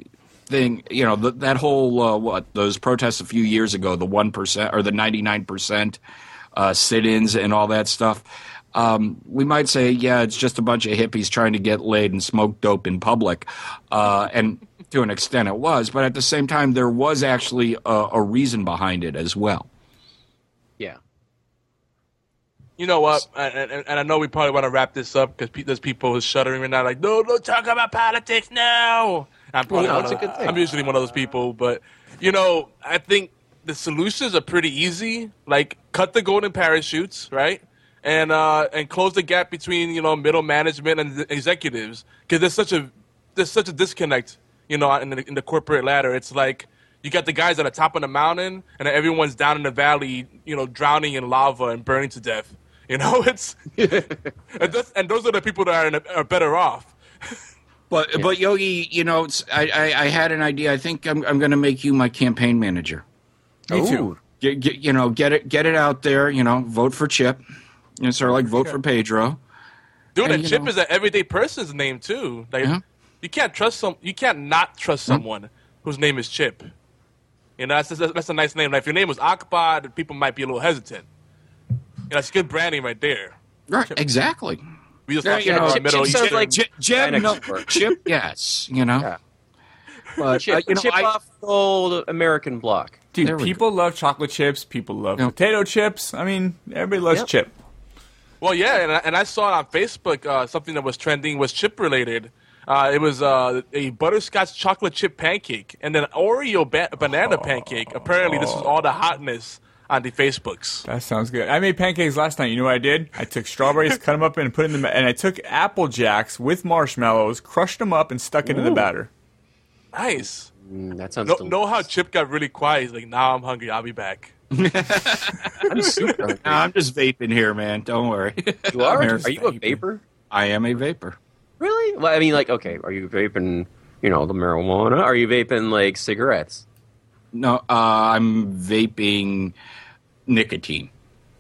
thing, you know, th- that whole uh, what those protests a few years ago, the one percent or the ninety nine percent uh, sit-ins and all that stuff. Um, we might say, yeah, it's just a bunch of hippies trying to get laid and smoke dope in public, uh, and to an extent it was. But at the same time, there was actually a, a reason behind it as well. Yeah. You know what? And, and, and I know we probably want to wrap this up because pe- there's people who's shuddering right now, like, no, don't talk about politics now. I'm probably Well, one that's of- a good thing. I'm usually one of those people, but you know, I think the solutions are pretty easy. Like, cut the golden parachutes, right? And uh, and close the gap between you know middle management and the executives because there's such a there's such a disconnect, you know, in the, in the corporate ladder. It's like you got the guys at the top of the mountain, and everyone's down in the valley, you know, drowning in lava and burning to death. You know, (laughs) it's (laughs) and, that's, and those are the people that are, in a, are better off. But but Yogi, you know, it's, I, I I had an idea. I think I'm I'm going to make you my campaign manager. Me too. Get, get you know get it get it out there. You know, vote for Chip. You know, sort of like vote for Pedro. Dude, And, and Chip know- is an everyday person's name too. Like Yeah. you can't trust some, you can't not trust someone whose name is Chip. You know, that's that's, that's a nice name. Like if your name was Akbar, people might be a little hesitant. You know, that's good branding right there. Right, exactly. We just Yeah, you know, Chip- Middle Chip sounds like- J- Jeb, no. Chip, (laughs) yes, you know. Yeah. But Chip, uh, you know, chip I, off the old American block. Dude, There we people love chocolate chips. People love Yeah. potato chips. I mean, everybody loves Yep. chip. Well, yeah, and I, and I saw it on Facebook. Uh, something that was trending was chip related. Uh, it was uh, a butterscotch chocolate chip pancake and then Oreo ba- banana pancake. Apparently, this was all the hotness on the Facebooks. That sounds good. I made pancakes last night. You know what I did? I took strawberries, cut them up, and put in the and I took apple jacks with marshmallows, crushed them up, and stuck it in the batter. Nice. Mm, that sounds No, know how Chip got really quiet. He's like, "Now I'm hungry. I'll be back." (laughs) I'm super hungry. no, I'm just vaping here, man. Don't worry. You are? Here. Are you a vapor? I am a vapor. Really? Well, I mean, like, okay, are you vaping, you know, the marijuana? Are you vaping, like, cigarettes? No, uh, I'm vaping nicotine.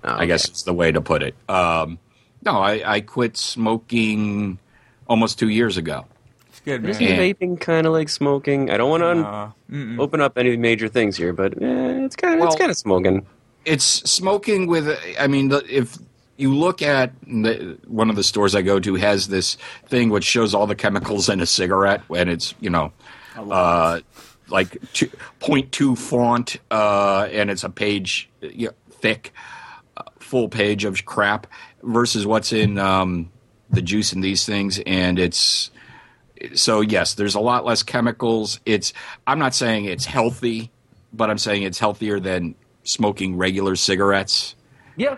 Oh, I guess it's the way to put it. Um, no, I, I quit smoking almost two years ago. It's good, Isn't. Yeah. vaping kind of like smoking? I don't want to Uh, mm-mm. open up any major things here, but eh, it's kind of Well- it's kind of smoking. It's smoking with. I mean, if you look at the, one of the stores I go to has this thing which shows all the chemicals in a cigarette, and it's you know, uh, like two, 0.2 font, uh, and it's a page you know, thick, uh, full page of crap, versus what's in um, the juice in these things, and it's so yes, there's a lot less chemicals. It's I'm not saying it's healthy, but I'm saying it's healthier than smoking regular cigarettes, Yeah.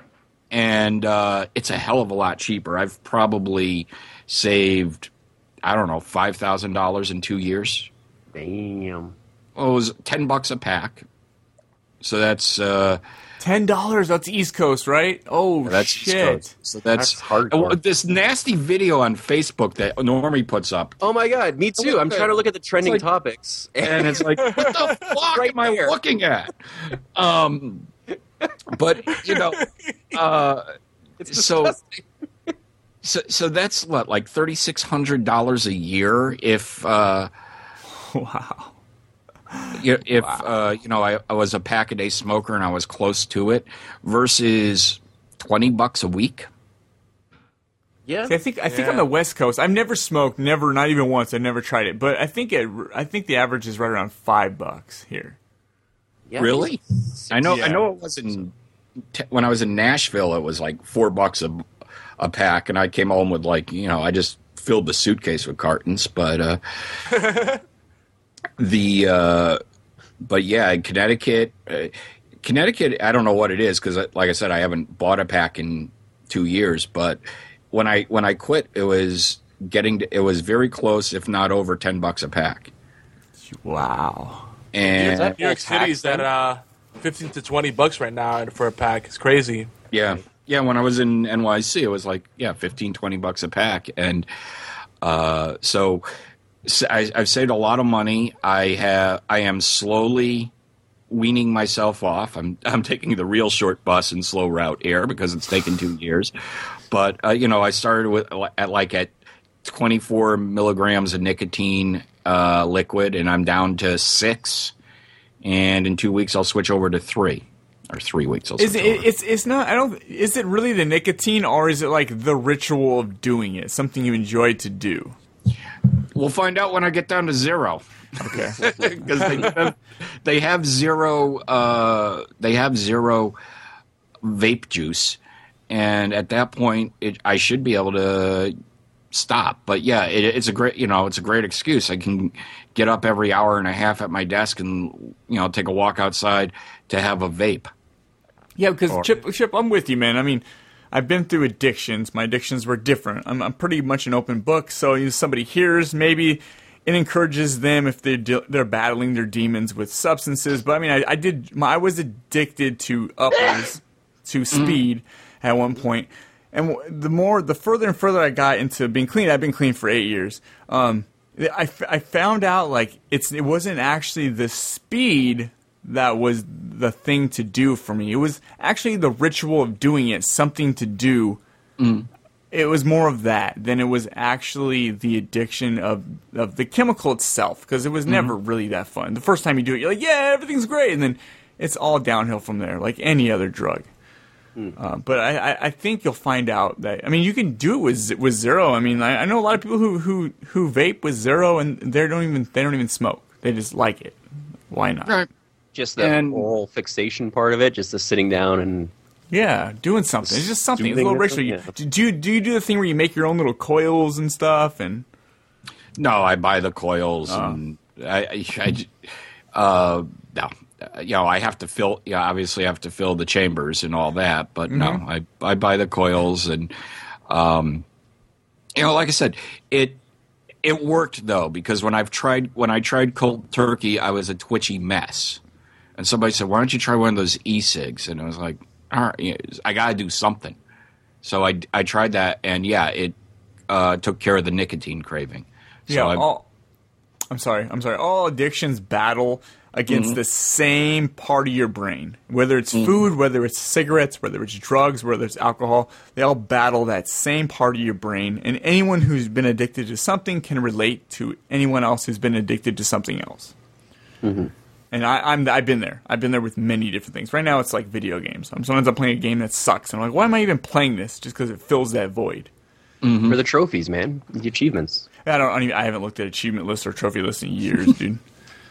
and uh, it's a hell of a lot cheaper. I've probably saved I don't know five thousand dollars in two years. Damn. Well, it was ten bucks a pack, so that's uh, Ten dollars. That's East Coast, right? Oh that's East shit! Coast. So that's, That's hardcore. Uh, this nasty video on Facebook that Normie puts up, Oh my god, me too. I'm trying to look at the trending like- topics. and it's like, what the (laughs) fuck Right am I there. looking at? Um, but you know, (laughs) uh, it's so- so so that's what like thirty six hundred dollars a year if uh, (laughs) Wow. You- if uh, you know I, I was a pack a day smoker and I was close to it versus twenty bucks a week. yeah. See, I think I think on the West Coast, I've never smoked, never, not even once. I never tried it, but I think it. I think the average is right around five bucks here. yeah. Really? I know. I know it wasn't when I was in Nashville. It was like four bucks a a pack, and I came home with like you know I just filled the suitcase with cartons. But uh, (laughs) the uh, but yeah, in Connecticut, uh, Connecticut. I don't know what it is because, like I said, I haven't bought a pack in two years. But when I when I quit, it was getting to, it was very close, if not over ten bucks a pack. Wow. And that- New York Full tax City's at uh, fifteen to twenty bucks right now for a pack. It's crazy. Yeah. Yeah, when I was in NYC, it was like, yeah, 15, 20 bucks a pack. And uh, so s- I, have saved a lot of money. I have, I am slowly weaning myself off. I'm, (laughs) I'm taking the real short bus and slow route air because it's taken two years. But, uh, you know, I started with at like at 24 milligrams of nicotine uh, liquid and I'm down to six. And in two weeks, I'll switch over to three. or three weeks. I'll Is switch it? over. It's it's not. I don't. Is it really the nicotine, or is it like the ritual of doing it? Something you enjoy to do. We'll find out when I get down to zero. Okay. (laughs) because they have, they have zero uh, they have zero vape juice, and at that point, it, I should be able to stop. But yeah, it, it's a great you know it's a great excuse. I can get up every hour and a half at my desk and you know take a walk outside to have a vape. Yeah, because Chip, Chip, I'm with you, man. I mean, I've been through addictions. My addictions were different. I'm, I'm pretty much an open book. So if somebody hears, maybe it encourages them if they're de- they're battling their demons with substances. But I mean, I, I did. My, I was addicted to uppers, to speed at one point. point, and the more, the further and further I got into being clean. I've been clean for eight years. Um, I, f- I found out like it's it wasn't actually the speed that was the thing to do for me. It was actually the ritual of doing it, something to do. Mm. It was more of that than it was actually the addiction of of the chemical itself because it was mm. never really that fun. The first time you do it, you're like, yeah, everything's great, and then it's all downhill from there, like any other drug. Mm. Uh, but I, I, I think you'll find out that I mean you can do it with with zero. I mean I, I know a lot of people who, who, who vape with zero and they don't even they don't even smoke. They just like it. Why not? Just the And- oral fixation part of it, just the sitting down and Yeah, doing something. It's just something. It's a little or ritual. You, something, do you do you do the thing where you make your own little coils and stuff? And No, I buy the coils, and I, I, I j- uh, no, Uh, you know, I have to fill. Yeah, obviously, I have to fill the chambers and all that. But no, I, I buy the coils, and um, you know, like I said, it it worked though because when I've tried when I tried cold turkey, I was a twitchy mess, and somebody said, "Why don't you try one of those e-cigs?" And I was like, "All right, I got to do something." So I I tried that, and yeah, it uh, took care of the nicotine craving. So yeah, I- all, I'm sorry. I'm sorry. All addictions battle against Mm-hmm. the same part of your brain. Whether it's Mm. food, whether it's cigarettes, whether it's drugs, whether it's alcohol, they all battle that same part of your brain. And anyone who's been addicted to something can relate to anyone else who's been addicted to something else. Mm-hmm. And I, I'm I've been there. I've been there with many different things. Right now, it's like video games. I'm sometimes I'm playing a game that sucks, and I'm like, why am I even playing this? Just because it fills that void. for the trophies, man, the achievements. I don't. I, don't even, I haven't looked at achievement lists or trophy lists in years, (laughs) dude.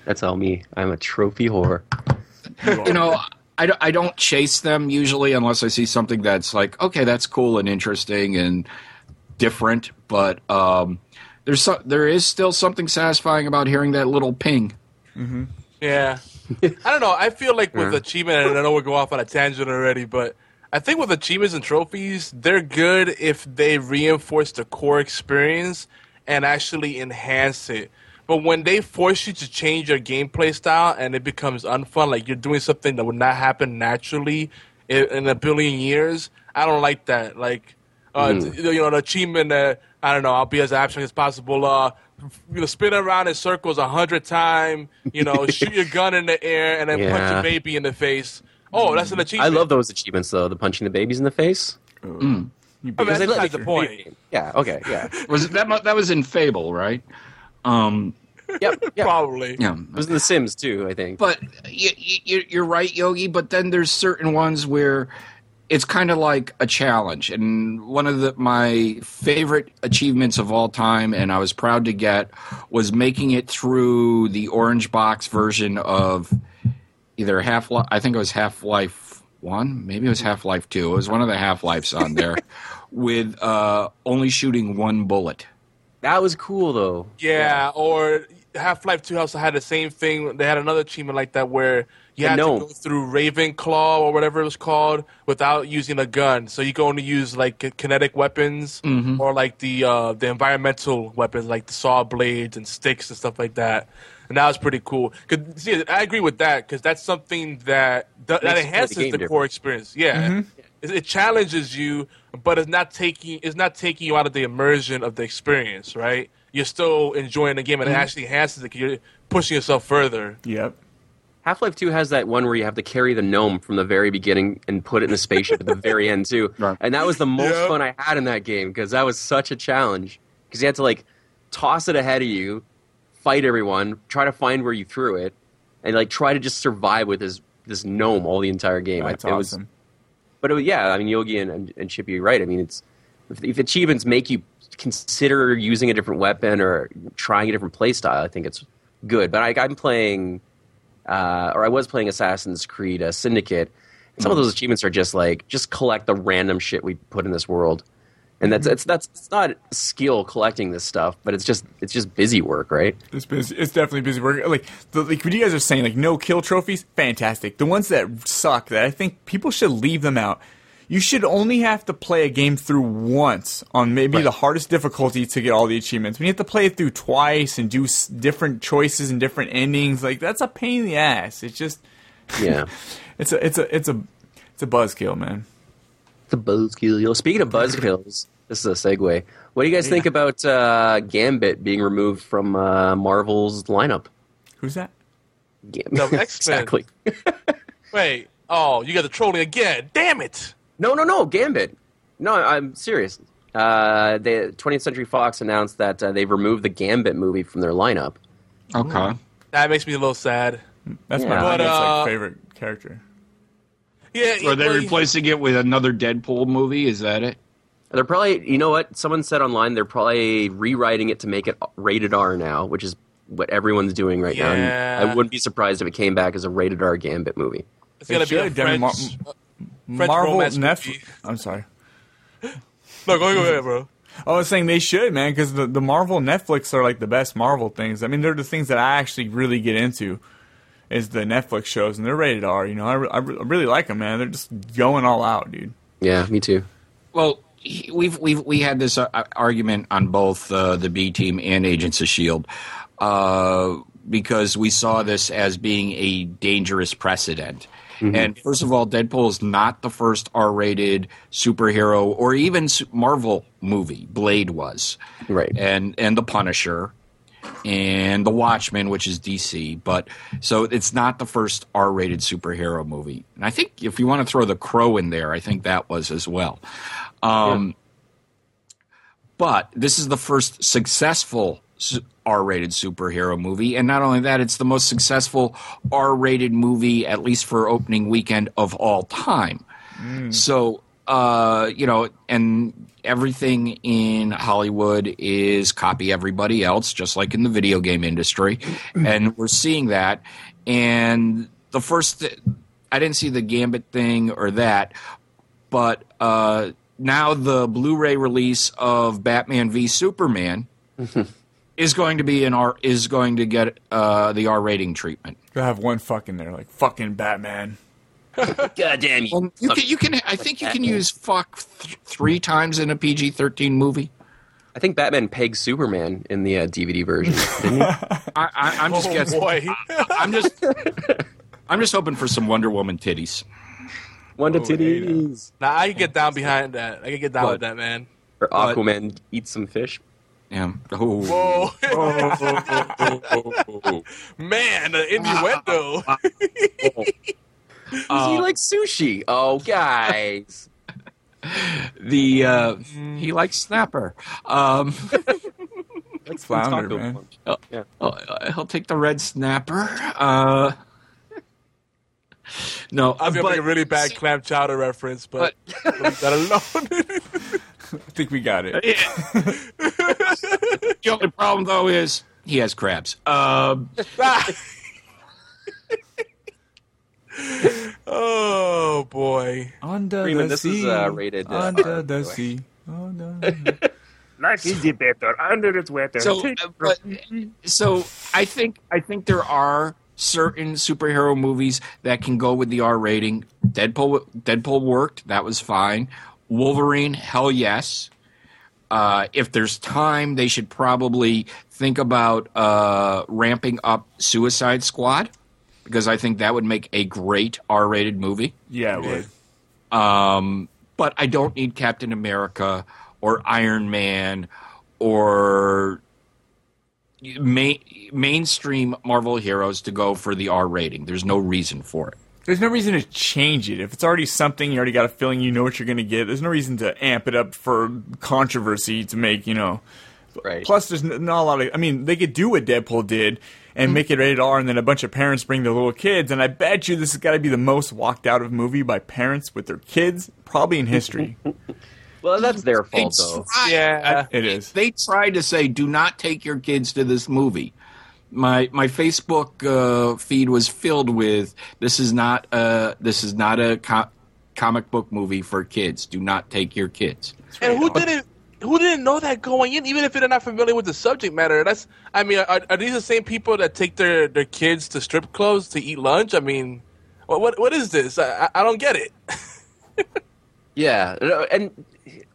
That's all me. I'm a trophy whore. you know, I don't, I don't chase them usually unless I see something that's like, okay, that's cool and interesting and different. But um, there's so, there is still something satisfying about hearing that little ping. Yeah. (laughs) I don't know. I feel like with achievement, and I know we're going off on a tangent already, but I think with achievements and trophies, they're good if they reinforce the core experience and actually enhance it. But when they force you to change your gameplay style and it becomes unfun, like you're doing something that would not happen naturally in, in a billion years, I don't like that. Like, uh, you know, an achievement that I don't know, I'll be as abstract as possible. Uh, you know, spin around in circles a hundred times. You know, (laughs) shoot your gun in the air and then punch Yeah. a baby in the face. Oh, that's an achievement. I love those achievements though. The punching the babies in the face. I mean, that's they let the point. Yeah. Okay. Yeah. (laughs) Was that that was in Fable, right? Um, Yep. Yeah. Probably. yeah, It was in The Sims too. I think. but you, you, you're right, Yogi. But then there's certain ones where it's kind of like a challenge. And one of the, my favorite achievements of all time, and I was proud to get, was making it through the orange box version of either Half Life. I think it was Half Life One, maybe it was Half Life Two. It was one of the Half Lives on there, (laughs) with uh, only shooting one bullet. that was cool though. Yeah, or Half Life Two also had the same thing. They had another achievement like that where you The had gnome. to go through Ravenclaw or whatever it was called without using a gun. So you can only use like kinetic weapons mm-hmm. or like the uh, the environmental weapons like the saw blades and sticks and stuff like that. And that was pretty cool. 'Cause, see, I agree with that because that's something that that, that Makes you play the enhances the, different. core experience. Yeah, mm-hmm. it, it challenges you, but it's not taking it's not taking you out of the immersion of the experience. Right? You're still enjoying the game, and it mm-hmm. actually enhances it. 'cause you're pushing yourself further. Yep. Half Life Two has that one where you have to carry the gnome from the very beginning and put it in the spaceship at the very end too. (laughs) Right. And that was the most Yep. fun I had in that game because that was such a challenge because you had to like toss it ahead of you, fight everyone, try to find where you threw it, and like try to just survive with as this gnome all the entire game. That's I, it was awesome. but it was, yeah, I mean Yogi and, and, and Chippy, you're right. I mean, it's if, if achievements make you consider using a different weapon or trying a different playstyle, I think it's good. But I, I'm playing, uh, or I was playing Assassin's Creed uh, Syndicate. Some of those achievements are just like just collect the random shit we put in this world, and that's it's that's it's not skill collecting this stuff, but it's just it's just busy work, right? It's busy. It's definitely busy work. Like the, like what you guys are saying, like no kill trophies, fantastic. The ones that suck, that I think people should leave them out. You should only have to play a game through once on maybe Right. the hardest difficulty to get all the achievements. When you have to play it through twice and do s- different choices and different endings, like that's a pain in the ass. It's just, (laughs) Yeah. it's a, it's a, it's a, it's a buzzkill, man. the buzzkill. You know, speaking of buzzkills, this is a segue. What do you guys think about uh, Gambit being removed from uh, Marvel's lineup? Who's that? Gambit. No, (laughs) exactly. Wait. Oh, you got the trolling again. Damn it. No, no, no, Gambit. No, I'm serious. Uh, the 20th Century Fox announced that uh, they've removed the Gambit movie from their lineup. Okay. That makes me a little sad. That's Yeah. my But, that's uh, like favorite character. Yeah. Are they well, replacing it with another Deadpool movie? Is that it? They're probably, you know what? Someone said online they're probably rewriting it to make it rated R now, which is what everyone's doing right now. Yeah. And I wouldn't be surprised if it came back as a rated R Gambit movie. It's gonna be a should, Demi Mar- French. French Marvel romance Netflix. I'm sorry. (laughs) No, go go ahead, bro. I was saying they should, man, because the, the Marvel Netflix are like the best Marvel things. I mean, they're the things that I actually really get into. Is the Netflix shows and they're rated R. You know, I, re- I re- I really like them, man. They're just going all out, dude. Yeah, me too. Well, he- we've we've we had this uh, argument on both uh, the B team and Agents of Shield uh, because we saw this as being a dangerous precedent. And first of all, Deadpool is not the first R-rated superhero or even Marvel movie. Blade was, Right. and and the Punisher, and the Watchmen, which is DC. But so it's not the first R-rated superhero movie. And I think if you want to throw the Crow in there, I think that was as well. Um, But this is the first successful su- R-rated superhero movie, and not only that, it's the most successful R-rated movie, at least for opening weekend of all time. So, uh, you know, and everything in Hollywood is copy everybody else, just like in the video game industry, and we're seeing that. And the first, I didn't see the Gambit thing or that, but uh, now the Blu-ray release of Batman v Superman (laughs) is going to be an R is going to get uh, the R rating treatment. Gotta have one fucking there, like fucking Batman. (laughs) God damn you. Well, you can, you can I think you can use fuck th- three times in a PG thirteen movie. I think Batman pegs Superman in the uh, DVD version. Didn't he? (laughs) I, I, I'm just Oh guessing. boy. (laughs) I'm just I'm just hoping for some Wonder Woman titties. Wonder Oh, hey, titties. Nah, I can get down behind that. I can get down But- with that, man. Or Aquaman eats some fish. Yeah. Oh. Whoa. (laughs) man, the innuendo. (laughs) he likes sushi. Oh, guys. The uh, he likes snapper. Um, (laughs) likes Flounder, man. oh, Yeah. oh, he'll take the red snapper. Uh, no, I was gonna make a really bad clam chowder reference, but leave that alone. I think we got it. The only problem though is he has crabs. Um, (laughs) oh boy. Under Freeman, the this is, sea, uh, rated, uh, under R, the (laughs) the sea. Under the- Like is better, under it's weather. so, uh, but, so I think I think there are certain superhero movies that can go with the R rating. Deadpool Deadpool worked. That was fine. Wolverine, hell yes. Uh, if there's time, they should probably think about uh, ramping up Suicide Squad because I think that would make a great R-rated movie. yeah, it would. Um, but I don't need Captain America or Iron Man or main, mainstream Marvel heroes to go for the R rating. There's no reason for it. There's no reason to change it. If it's already something, you already got a feeling you know what you're going to get. There's no reason to amp it up for controversy to make, you know, Right. Plus, there's not a lot of. I mean, they could do what Deadpool did and Mm-hmm. make it rated R, and then a bunch of parents bring their little kids. And I bet you this has got to be the most walked out of movie by parents with their kids, probably in history. (laughs) Well, that's their They fault though. tried- Yeah. it is. They tried to say, "Do not take your kids to this movie." My my Facebook uh, feed was filled with, "This is not a this is not a co- comic book movie for kids. Do not take your kids." And who didn't who didn't know that going in, even if they're not familiar with the subject matter? That's I mean, are, are these the same people that take their, their kids to strip clubs to eat lunch? I mean, what what, what is this? I, I- I don't get it. (laughs) Yeah, and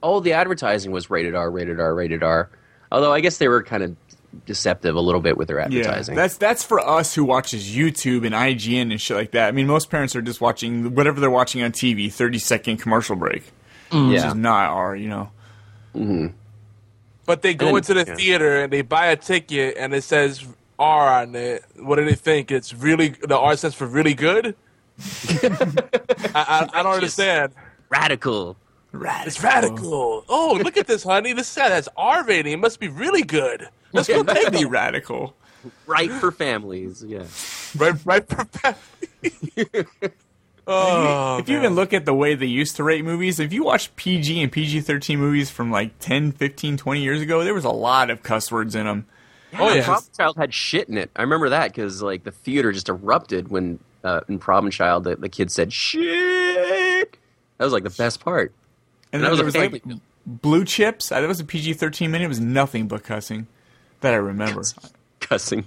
all the advertising was rated R, rated R, rated R. Although I guess they were kind of deceptive a little bit with their advertising. Yeah, advertising. that's that's for us who watches YouTube and IGN and shit like that. I mean, most parents are just watching whatever they're watching on TV, thirty second commercial break, mm-hmm. which yeah. is not R. You know, mm-hmm. But they go And- into the yeah. theater and they buy a ticket and it says R on it. What do they think? It's really the R stands for really good. (laughs) I, I, I don't understand. radical. It's radical. Oh, look at this, honey. This guy has R rating. It must be really good. Let's go take Be it. radical. Right for families. Yeah. Right, right. For (laughs) oh, if you even look at the way they used to rate movies, if you watch PG and PG 13 movies from like 10, 15, 20 years ago, there was a lot of cuss words in them. oh And yeah. Problem Child had shit in it. I remember that because like the theater just erupted when uh, in Problem Child the, the kid said shit. That was like the best part. And And that was there was like family Blue Chips. That was a PG 13 minute. It was nothing but cussing that I remember. cussing.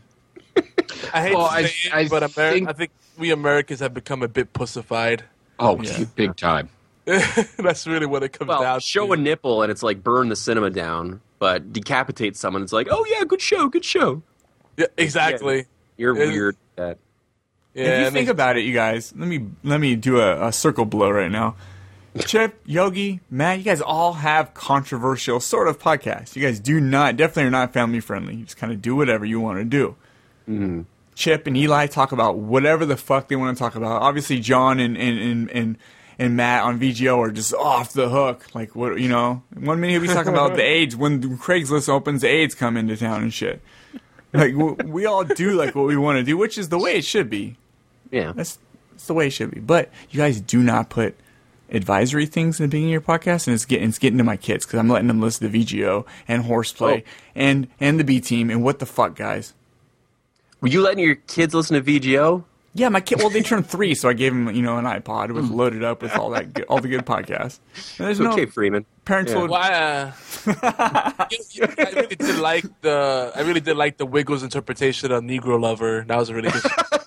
I hate Well, to I- say it, I but Ameri- think- I think we Americans have become a bit pussified. Oh, Yeah. big time. (laughs) That's really what it comes Well, down show to. a nipple and it's like burn the cinema down, but decapitate someone. It's like, oh yeah, good show, good show. Yeah, exactly. You're It- weird. At that. Yeah, if you think about it, you guys, let me let me do a, a circle blow right now. Chip, Yogi, Matt, you guys all have controversial sort of podcasts. You guys do not, definitely are not family friendly. You just kind of do whatever you want to do. Mm-hmm. Chip and Eli talk about whatever the fuck they want to talk about. Obviously, John and and, and, and and Matt on VGO are just off the hook. Like what you know? One minute he'll be talking about the (laughs) AIDS when Craigslist opens, the AIDS come into town and shit. Like we all do like what we want to do, which is the way it should be. Yeah. That's that's the way it should be. But you guys do not put advisory things in the beginning of your podcast, and it's getting it's getting to my kids because I'm letting them listen to VGO and Horseplay Oh. and and the B Team and what the fuck, guys. Were you letting your kids listen to VGO? Yeah, my kid. Well, they turned (laughs) three, so I gave them you know an iPod with loaded up with all that good, all the good podcasts. And there's no Okay, Freeman. parental. Well, uh, (laughs) you- you- I really did like the I really did like the Wiggles interpretation of Negro Lover. That was a really good. (laughs)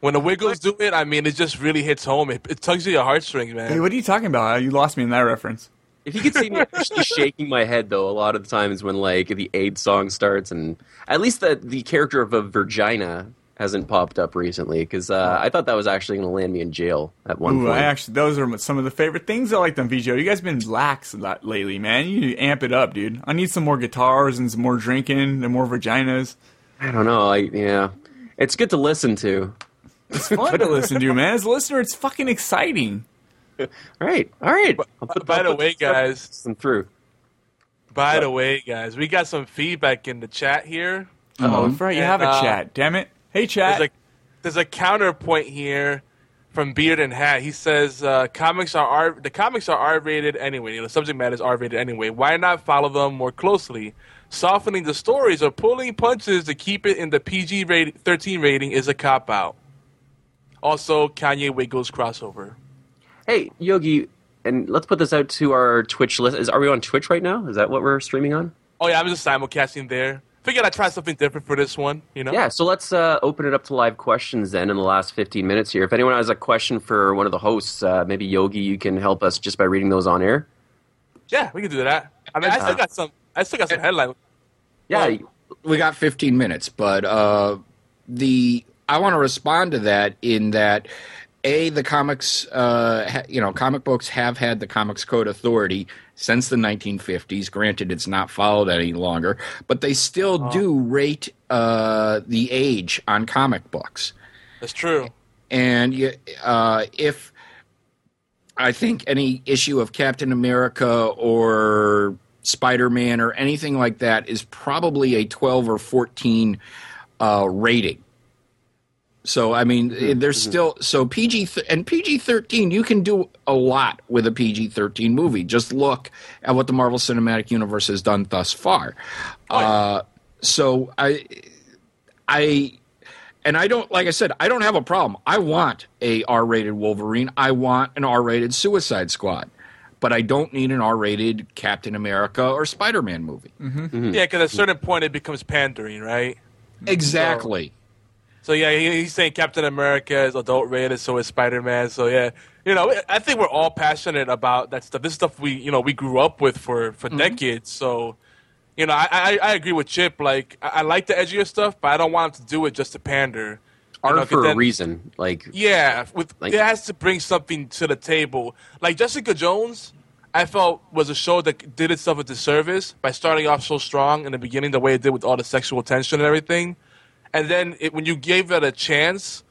when the Wiggles do it, I mean, it just really hits home. It, it tugs at your heartstrings, man. Hey, what are you talking about? You lost me in that reference. If you could see me (laughs) actually shaking my head though, a lot of the times when like the AIDS song starts, and at least the the character of a Virginia hasn't popped up recently because uh, I thought that was actually going to land me in jail at one Ooh, point. I actually those are some of the favorite things I like on VGO. You guys been lax a lot lately, man. You need to amp it up, dude. I need some more guitars and some more drinking and more vaginas. I don't know. I yeah, it's good to listen to. It's fun to listen to, man. As a listener, it's fucking exciting. All right, all right. I'll put- by I'll the way, some- guys- some through. By the way, guys, we got some feedback in the chat here. Oh, that's right. You And, have a uh, chat. Damn it. Hey, chat. There's a there's a counterpoint here from Beard and Hat. He says uh, comics are R the comics are R rated anyway. The subject matter is R rated anyway. Why not follow them more closely? Softening the stories or pulling punches to keep it in the PG rating, 13 rating is a cop out. Also, Kanye Wiggles crossover. Hey, Yogi, and let's put this out to our Twitch list. Is are we on Twitch right now? Is that what we're streaming on? Oh yeah, I'm just simulcasting there. Figured I'd try something different for this one. You know. Yeah, so let's uh, open it up to live questions then in the last 15 minutes here. If anyone has a question for one of the hosts, uh, maybe Yogi, you can help us just by reading those on air. Yeah, we can do that. I mean, I still got some. I still got some headline. Yeah, we got 15 minutes, but uh, the I want to respond to that in that a the comics, uh, ha, you know, comic books have had the Comics Code Authority since the 1950s. Granted, it's not followed any longer, but they still do rate uh, the age on comic books. That's true. And uh, if I think any issue of Captain America or Spider-Man or anything like that is probably a 12 or 14 uh, rating. So I mean, eh, there's mm-hmm. still so PG th- and PG 13. You can do a lot with a PG 13 movie. Just look at what the Marvel Cinematic Universe has done thus far. Oh, uh, so I, I, and I don't like I said I don't have a problem. I want a R-rated Wolverine. I want an R-rated Suicide Squad. But I don't need an R-rated Captain America or Spider-Man movie. Mm-hmm. Mm-hmm. Yeah, because at a certain point it becomes pandering, right? Exactly. So yeah, he, he's saying Captain America is adult rated, so is Spider Man. So yeah, you know, I think we're all passionate about that stuff. This stuff we, you know, we grew up with for for mm-hmm. decades. So, you know, I, I I agree with Chip. Like, I, I like the edgier stuff, but I don't want him to do it just to pander. You Art know, 'cause for a reason. Like, Yeah, with Like- it has to bring something to the table. Like Jessica Jones, I felt was a show that did itself a disservice by starting off so strong in the beginning, the way it did with all the sexual tension and everything, and then it, when you gave it a chance,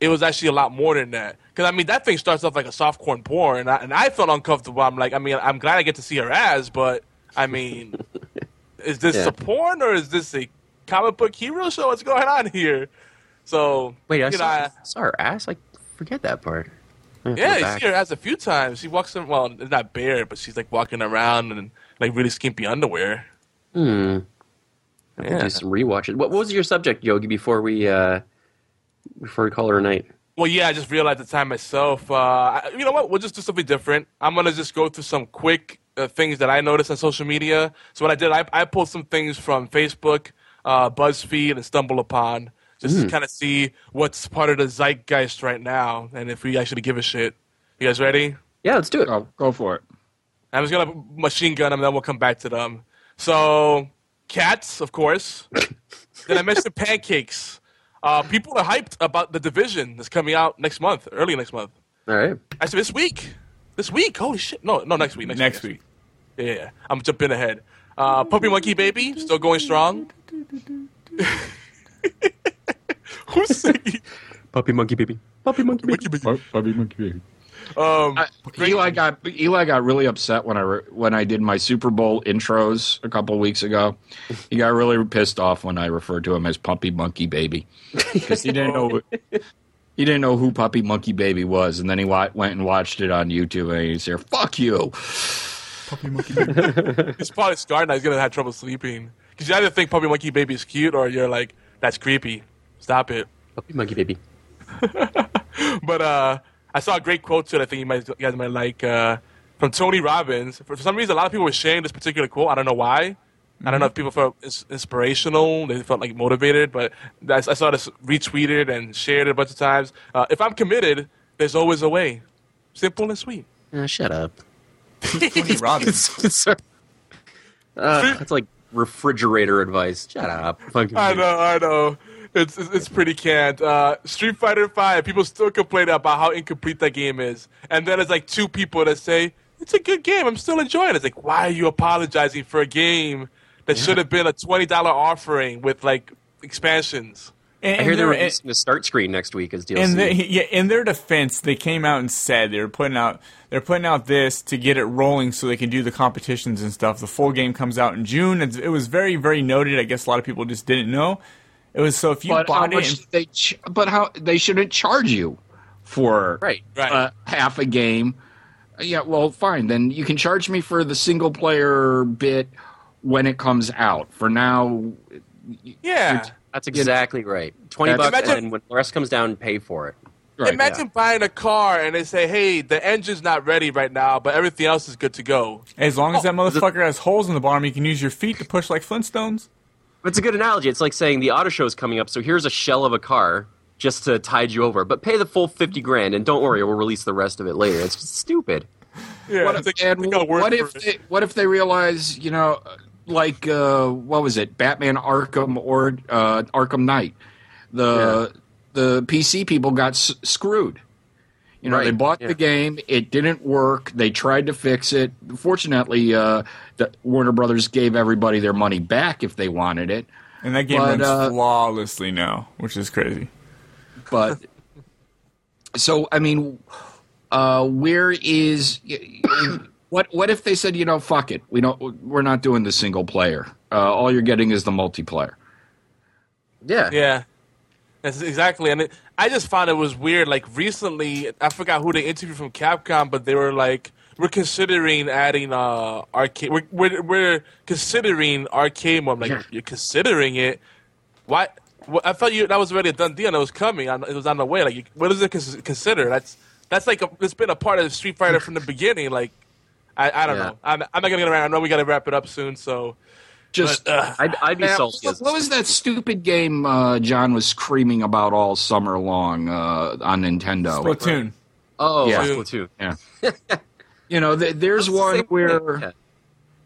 it was actually a lot more than that. Because I mean, that thing starts off like a softcore porn, and I, and I felt uncomfortable. I'm like, I mean, I'm glad I get to see her ass, but I mean, (laughs) is this Yeah. a porn or is this a comic book hero show? What's going on here? So wait, I you know, saw, I- saw her ass. Like, forget that part. I have to yeah, you back. see her ass a few times. She walks in, well, it's not bare, but she's like walking around in like really skimpy underwear. Hmm. I have to Yeah. do some rewatches. What, what was your subject, Yogi? Before we uh, before we call her a night. Well, yeah, I just realized the time myself. Uh, you know what? We'll just do something different. I'm gonna just go through some quick uh, things that I noticed on social media. So what I did, I, I pulled some things from Facebook, uh, BuzzFeed, and Stumble Upon, just to kind of see what's part of the zeitgeist right now, and if we actually give a shit. You guys ready? Yeah, let's do it. Go, go for it. I'm just gonna machine gun them, and then we'll come back to them. So, cats, of course. (laughs) then I mentioned pancakes. Uh, people are hyped about the division that's coming out next month, early next month. All right. Actually, this week. This week. Holy shit! No, no, next week. Next, Next week. week. Yeah, yeah, yeah. I'm jumping ahead. Uh, Puppy Monkey Baby still going strong. (laughs) Who's singing? Puppy Monkey Baby. Puppy monkey baby. Puppy monkey baby. Um, Eli got Eli got really upset when I re, when I did my Super Bowl intros a couple weeks ago. He got really pissed off when I referred to him as Puppy Monkey Baby because he didn't know he didn't know who Puppy Monkey Baby was, and then he wa- went and watched it on YouTube, and he's here, "Fuck you." Puppy Monkey Baby. He's probably scarred now. He's gonna have trouble sleeping because you either think Puppy Monkey Baby is cute or you're like, that's creepy. Stop it. Puppy monkey baby. (laughs) But uh, I saw a great quote to it. I think you might you guys might like uh, from Tony Robbins. For, for some reason, a lot of people were sharing this particular quote. I don't know why. I don't know if people felt ins- inspirational. They felt like motivated. But I, I saw this retweeted and shared it a bunch of times. Uh, if I'm committed, there's always a way. Simple and sweet. Uh, shut up. Tony (laughs) Robbins. Sorry. uh, that's like refrigerator advice. Shut up. Fucking I know, I know. It's it's, it's pretty canned. Uh, Street Fighter Five. People still complain about how incomplete that game is, and then it's like two people that say it's a good game. I'm still enjoying it. It's like why are you apologizing for a game that should have been a twenty dollar offering with like expansions? And, I hear they're they're- releasing the start screen next week as DLC. in the, yeah, in their defense, they came out and said they were putting out they're putting out this to get it rolling so they can do the competitions and stuff. The full game comes out in June. It's, it was very very noted. I guess a lot of people just didn't know. It was so if you But how bought it, much and, they? Ch- but how they shouldn't charge you for Right, right. uh, half a game. Yeah, well, fine. Then you can charge me for the single player bit when it comes out. For now, Yeah. That's exactly right. Twenty That's- bucks, Imagine- and when the rest comes down, pay for it. right, Imagine buying a car and they say, "Hey, the engine's not ready right now, but everything else is good to go." as long as that Oh, motherfucker has holes in the bottom, you can use your feet to push like Flintstones. But it's a good analogy. It's like saying the auto show is coming up, so here's a shell of a car just to tide you over, but pay the full fifty grand, and don't worry, we'll release the rest of it later. It's stupid. Yeah. What, it's like- and they got what if it. they, what if they realize you know like uh, what was it Batman Arkham or uh, Arkham Knight the the PC people got s- screwed you know they bought yeah. the game it didn't work they tried to fix it fortunately uh, the Warner Brothers gave everybody their money back if they wanted it And that game But, runs uh, flawlessly now, which is crazy. but (laughs) so I mean, uh, where is What what if they said, you know, fuck it, we don't, we're not doing the single player. Uh, all you're getting is the multiplayer. Yeah. Yeah. That's exactly, and it, I just found it was weird. Like recently, I forgot who they interviewed from Capcom, but they were like, "We're considering adding uh arcade. We're we're, we're considering arcade mode." I'm like, you're considering it? Why? Well, I thought you that was already a done deal and it was coming. It was on the way. Like, you, what does it consider? That's that's like a, it's been a part of Street Fighter from the beginning. Like, I, I don't Yeah. know. I'm, I'm not gonna get around. I know we got to wrap it up soon. So, Just but, uh, I'd, I'd be Now, salty. what, what was that stupid game uh, John was screaming about all summer long uh, on Nintendo? Splatoon. Oh, Yeah. Splatoon. (laughs) You know, th- there's That's one same where thing. Yeah.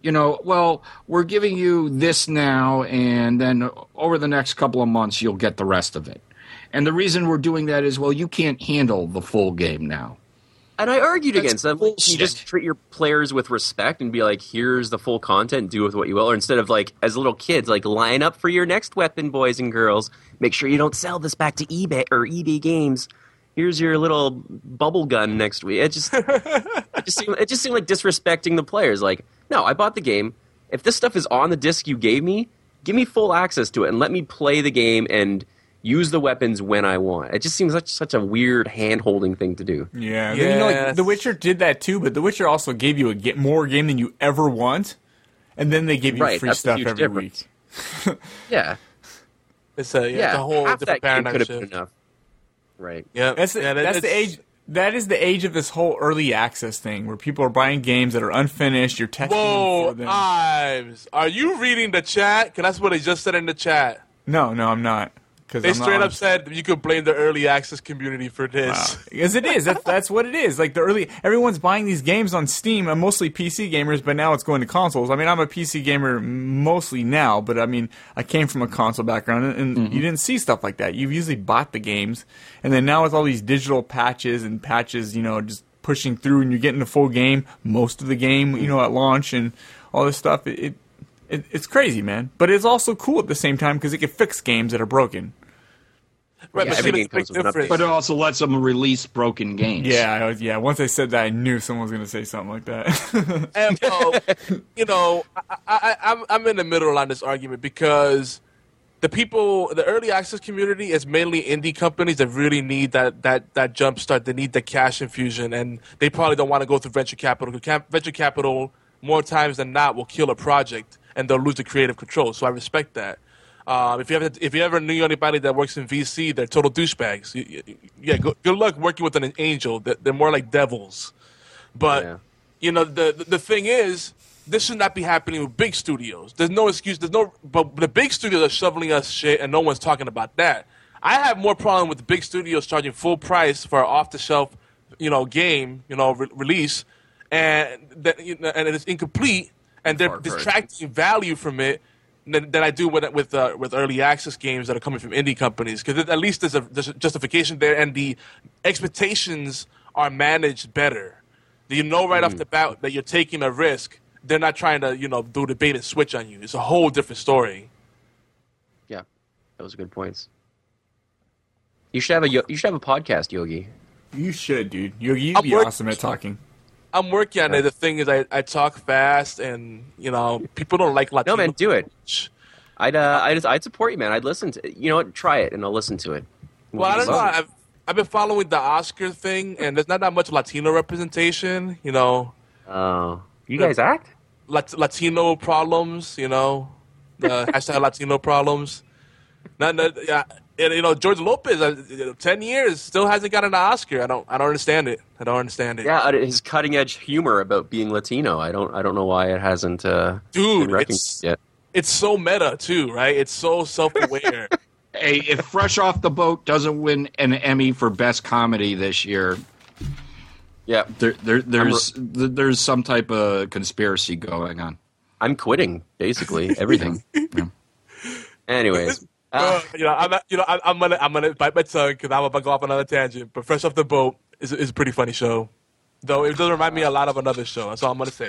you know, well, we're giving you this now, and then over the next couple of months, you'll get the rest of it. And the reason we're doing that is, well, you can't handle the full game now. And I argued That's against them. You just treat your players with respect and be like, "Here's the full content. Do with what you will." Or instead of like, as little kids, like line up for your next weapon, boys and girls. Make sure you don't sell this back to eBay or EB Games. Here's your little bubble gun next week. It just, (laughs) it just seemed, it just seemed like disrespecting the players. Like, no, I bought the game. If this stuff is on the disc you gave me, give me full access to it and let me play the game and use the weapons when I want. It just seems like such a weird hand holding thing to do. Yeah, you know, like, The Witcher did that too, but The Witcher also gave you a get more game than you ever want, and then they give you Right, free stuff every difference. week. (laughs) Yeah. it's a yeah, yeah, it's a whole half different that paradigm could have been enough. Right. Yeah, That's the, yeah, that's the age. That is the age of this whole early access thing, where people are buying games that are unfinished. You're testing them Whoa, for them. Iams, are you reading the chat? Cause that's what they just said in the chat. no, no, I'm not. Because They straight up said you could blame the early access community for this. Because it is. That's that's what it is. Like the early, everyone's buying these games on Steam. I'm mostly PC gamers, but now it's going to consoles. I mean, I'm a PC gamer mostly now, but I mean, I came from a console background, and, and mm-hmm. you didn't see stuff like that. You've usually bought the games, and then now with all these digital patches and patches, you know, just pushing through, and you're getting the full game, most of the game, you know, at launch, and all this stuff. It, it, it it's crazy, man. But it's also cool at the same time because it can fix games that are broken. Right, Yeah, but every game comes with an update. But it also lets them release broken games. Yeah, I was, yeah. Once I said that, I knew someone was going to say something like that. (laughs) And, uh, you know, I, I, I'm I'm in the middle on this argument because the people, the early access community is mainly indie companies that really need that that that jump start. They need the cash infusion, and they probably don't want to go through venture capital. 'cause cap- Venture capital more times than not will kill a project, and they'll lose the creative control. So I respect that. Um, if you ever if you ever knew anybody that works in VC, they're total douchebags. You- you- Yeah, good, good luck working with an angel. They're, more like devils. But Yeah. you know, the, the the thing is, this should not be happening with big studios. There's no excuse. There's no, but the big studios are shoveling us shit, and no one's talking about that. I have more problem with the big studios charging full price for an off-the-shelf, you know, game, you know, re- release, and that you know, and it's incomplete, and they're cry. distracting value from it. Than, than I do with with uh, with early access games that are coming from indie companies because at least there's a, there's a justification there and the expectations are managed better. You know right off the bat that you're taking a risk. They're not trying to, you know, do the bait and switch on you. It's a whole different story. Yeah. Those are good points. You should have a you should have a podcast, Yogi. you should, dude. Yogi, you'd I'm be work- awesome at talking. I'm working on it. The thing is, I, I talk fast, and you know, people don't like Latino. No man, do it. I'd uh, I'd I'd support you, man. I'd listen to you know what? Try it and I'll listen to it. Well, I don't know. I've I've been following the Oscar thing, and there's not that much Latino representation. You know, Oh, you guys act? Lat- Latino problems. You know, the (laughs) hashtag Latino problems. Not, not, yeah, and, you know, George Lopez, uh, ten years still hasn't gotten an Oscar. I don't I don't understand it. I don't understand it. Yeah, uh, his cutting edge humor about being Latino. I don't I don't know why it hasn't uh, Dude, been recognized it's- yet. It's so meta too, right? It's so self aware. (laughs) Hey, if Fresh Off the Boat doesn't win an Emmy for Best Comedy this year, Yeah, there, there, there's th- there's some type of conspiracy going on. I'm quitting basically everything. (laughs) Anyways, Uh, you know, I'm not- you know, I'm, I'm gonna I'm gonna bite my tongue because I'm about to go off on another tangent. But Fresh Off the Boat is is a pretty funny show, though it does remind me a lot of another show. That's all I'm gonna say.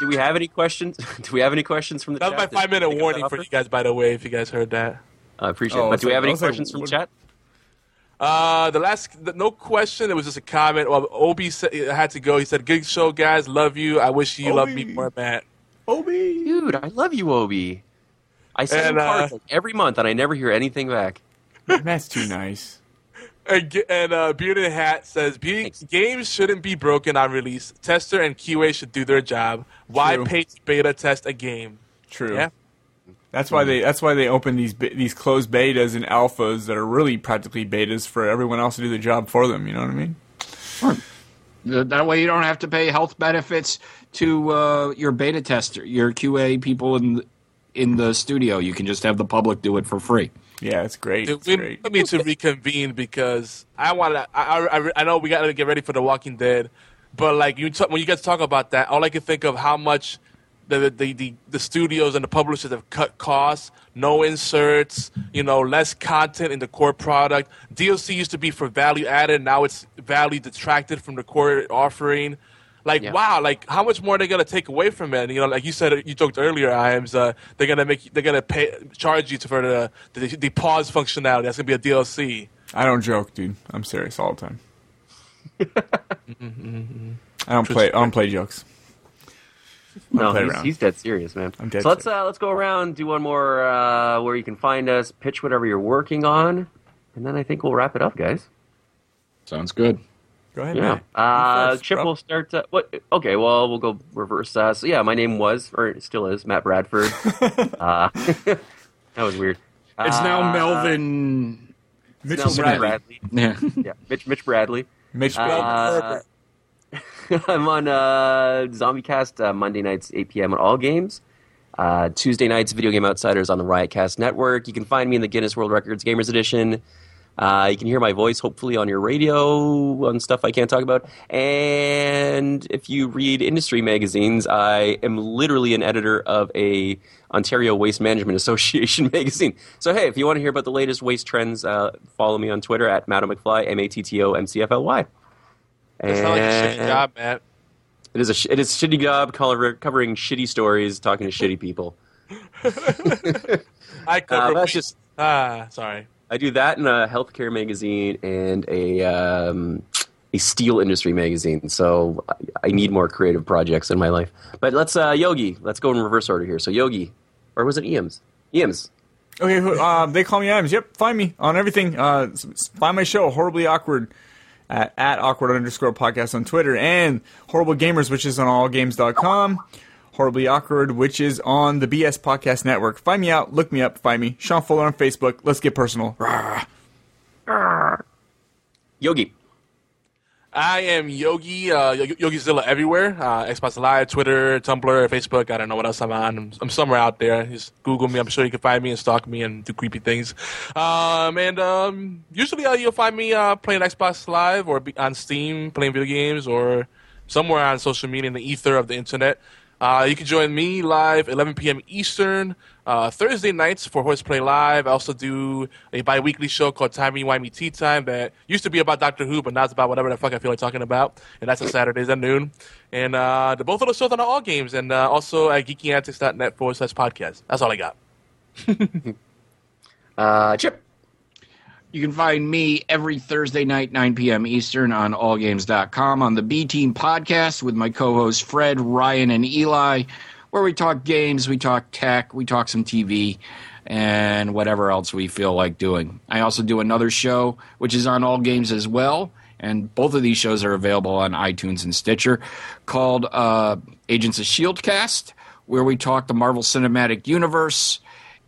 do we have any questions? (laughs) do we have any questions from the That was chat? my five minute warning for you guys, by the way, if you guys heard that. I appreciate Oh, it. But do we have any was like, questions from the what- chat? Uh, the last, the, no question. It was just a comment. Well, Obi said, had to go. He said, "Good show, guys. Love you. I wish you loved me more, Matt." Obi. Dude, I love you, Obi. I send And, him cards uh, like, every month, and I never hear anything back. (laughs) That's too nice. And, G- and uh, Bearded Hat says, "Be- "Games shouldn't be broken on release. Tester and QA should do their job. Why True. pay beta test a game?" True. Yeah. That's why they. That's why they open these be- these closed betas and alphas that are really practically betas for everyone else to do the job for them. You know what I mean? Th- That way, you don't have to pay health benefits to uh, your beta tester, your QA people in the, in the studio. You can just have the public do it for free. Yeah, it's great. Dude, It's we great. we need to reconvene because I want to. I, I, I know we got to get ready for The Walking Dead, but like you, talk, when you guys talk about that, all I can think of how much the the, the the studios and the publishers have cut costs, no inserts, you know, less content in the core product. DLC used to be for value added, now it's value detracted from the core offering. Like Yeah. wow, like how much more are they gonna take away from it? And, You know, like you said, you joked earlier, Iams. Uh, they're gonna make, they're gonna pay, charge you for the, the the pause functionality. That's gonna be a DLC. I don't joke, dude. I'm serious all the time. (laughs) I don't play. I don't play jokes. No, he's, he's dead serious, man. I'm dead so let's uh, let's go around, do one more uh, where you can find us, pitch whatever you're working on, and then I think we'll wrap it up, guys. Sounds good. Go ahead. Yeah. man. Uh, first, Chip bro. will start. Uh, what? Okay. Well, we'll go reverse. Uh, so yeah, my name was, or it still is, Matt Bradford. (laughs) uh, (laughs) that was weird. It's now Uh, Melvin. Mitchell it's now Bradley. Bradley. Yeah. (laughs) Yeah, Mitch Mitch Bradley. Mitch Uh, I'm on uh, ZombieCast uh, Monday nights, 8 p.m. on all games. Uh, Tuesday nights, Video Game Outsiders on the Riotcast Network. You can find me in the Guinness World Records Gamers Edition. Uh, you can hear my voice, hopefully, on your radio on stuff I can't talk about. And if you read industry magazines, I am literally an editor of a Ontario Waste Management (laughs) Association magazine. So hey, if you want to hear about the latest waste trends, uh, follow me on Twitter at Matto McFly, M A T T O M C F L Y. It's not like a shitty job, Matt. it is a sh- it is a shitty job cover- covering shitty stories, talking to shitty people. (laughs) I cover. Uh, that's just ah, sorry. I do that in a healthcare magazine and a um, a steel industry magazine. So I, need more creative projects in my life. But let's uh, Yogi. Let's go in reverse order here. So Yogi, or was it Iams? Iams. Okay, um, they call me Adams. Yep, find me on everything. Uh, find my show, Horribly Awkward, at, at awkward underscore podcast on Twitter, and Horrible Gamers, which is on allgames.com. Horribly Awkward, which is on the BS Podcast Network. Find me out, look me up, find me. Shawn Fuller on Facebook. Let's get personal. Rah. Yogi. I am Yogi, uh, YogiZilla everywhere. Uh, Xbox Live, Twitter, Tumblr, Facebook. I don't know what else I'm on. I'm, I'm somewhere out there. Just Google me. I'm sure you can find me and stalk me and do creepy things. Um, and um, usually uh, you'll find me uh, playing Xbox Live or be on Steam playing video games or somewhere on social media in the ether of the internet. Uh, you can join me live 11 p.m. Eastern uh, Thursday nights for Horseplay Live. I also do a bi-weekly show called Timey Wimey Tea Time that used to be about Doctor Who, but now it's about whatever the fuck I feel like talking about. And that's on Saturdays at noon. And uh, the, both of those shows are on all games and uh, also at geekyantics.net forward slash podcast. That's all I got. (laughs) Uh, Chip. You can find me every Thursday night, 9 p.m. Eastern on allgames.com on the B Team podcast with my co hosts Fred, Ryan, and Eli, where we talk games, we talk tech, we talk some TV, and whatever else we feel like doing. I also do another show, which is on All Games as well, and both of these shows are available on iTunes and Stitcher, called uh, Agents of S.H.I.E.L.D. Cast, where we talk the Marvel Cinematic Universe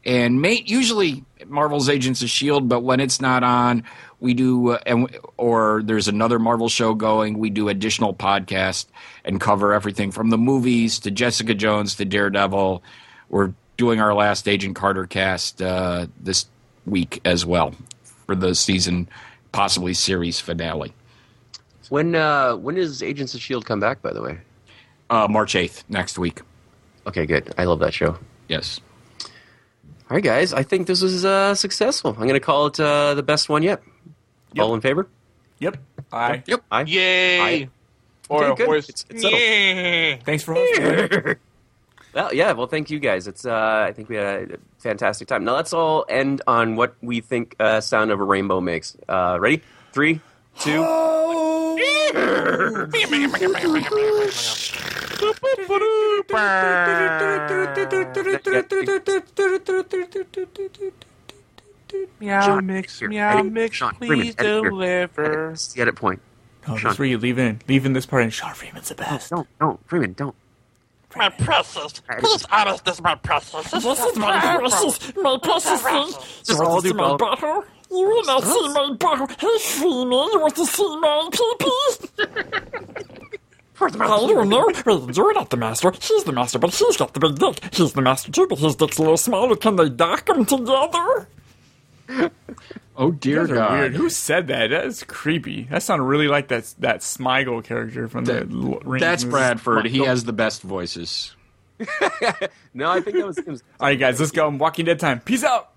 and ma- usually Marvel's Agents of Shield, but when it's not on, we do uh, and or there's another Marvel show going, we do additional podcast and cover everything from the movies to Jessica Jones to Daredevil. We're doing our last Agent Carter cast uh, this week as well for the season, possibly series finale, When uh, when does Agents of Shield come back? By the way. uh, March eighth next week. Okay, good. I love that show. Yes. All right, guys. I think this was uh, successful. I'm going to call it uh, the best one yet. All in favor? Yep. Aye. Yep. Aye. Yay! Aye. or Okay, good. horse. It's- it's settled. yeah. Thanks for hosting. (laughs) Well, yeah. Well, thank you guys. It's uh, I think we had a fantastic time. Now let's all end on what we think uh, "Sound of a Rainbow" makes. Uh, ready? Three, two. (laughs) (laughs) Meow mix, meow edit, mix, Sean, please edit deliver. This the edit point. Oh, Sean. that's where you leave in. Leaving this part in. Sean Freeman's the best. Don't, don't, Freeman, don't. My precious. Please honest this, my precious. This is my precious. My precious thing. Just all do both. butter? You will not see my butter. Hey, Freeman, you want to see my pee-pee? (laughs) I don't know. Wait, you're not the master. He's the master, but he's got the big dick. He's the master too, but his dick's a little smaller. Can they dock them together? (laughs) Oh dear Those God! weird. Who said that? That is creepy. That sounded really like that that Sméagol character from the L- Rings That's. Bradford. He has the best voices. (laughs) No, I think that was. It was All right, guys, let's go. Walking Dead time. Peace out.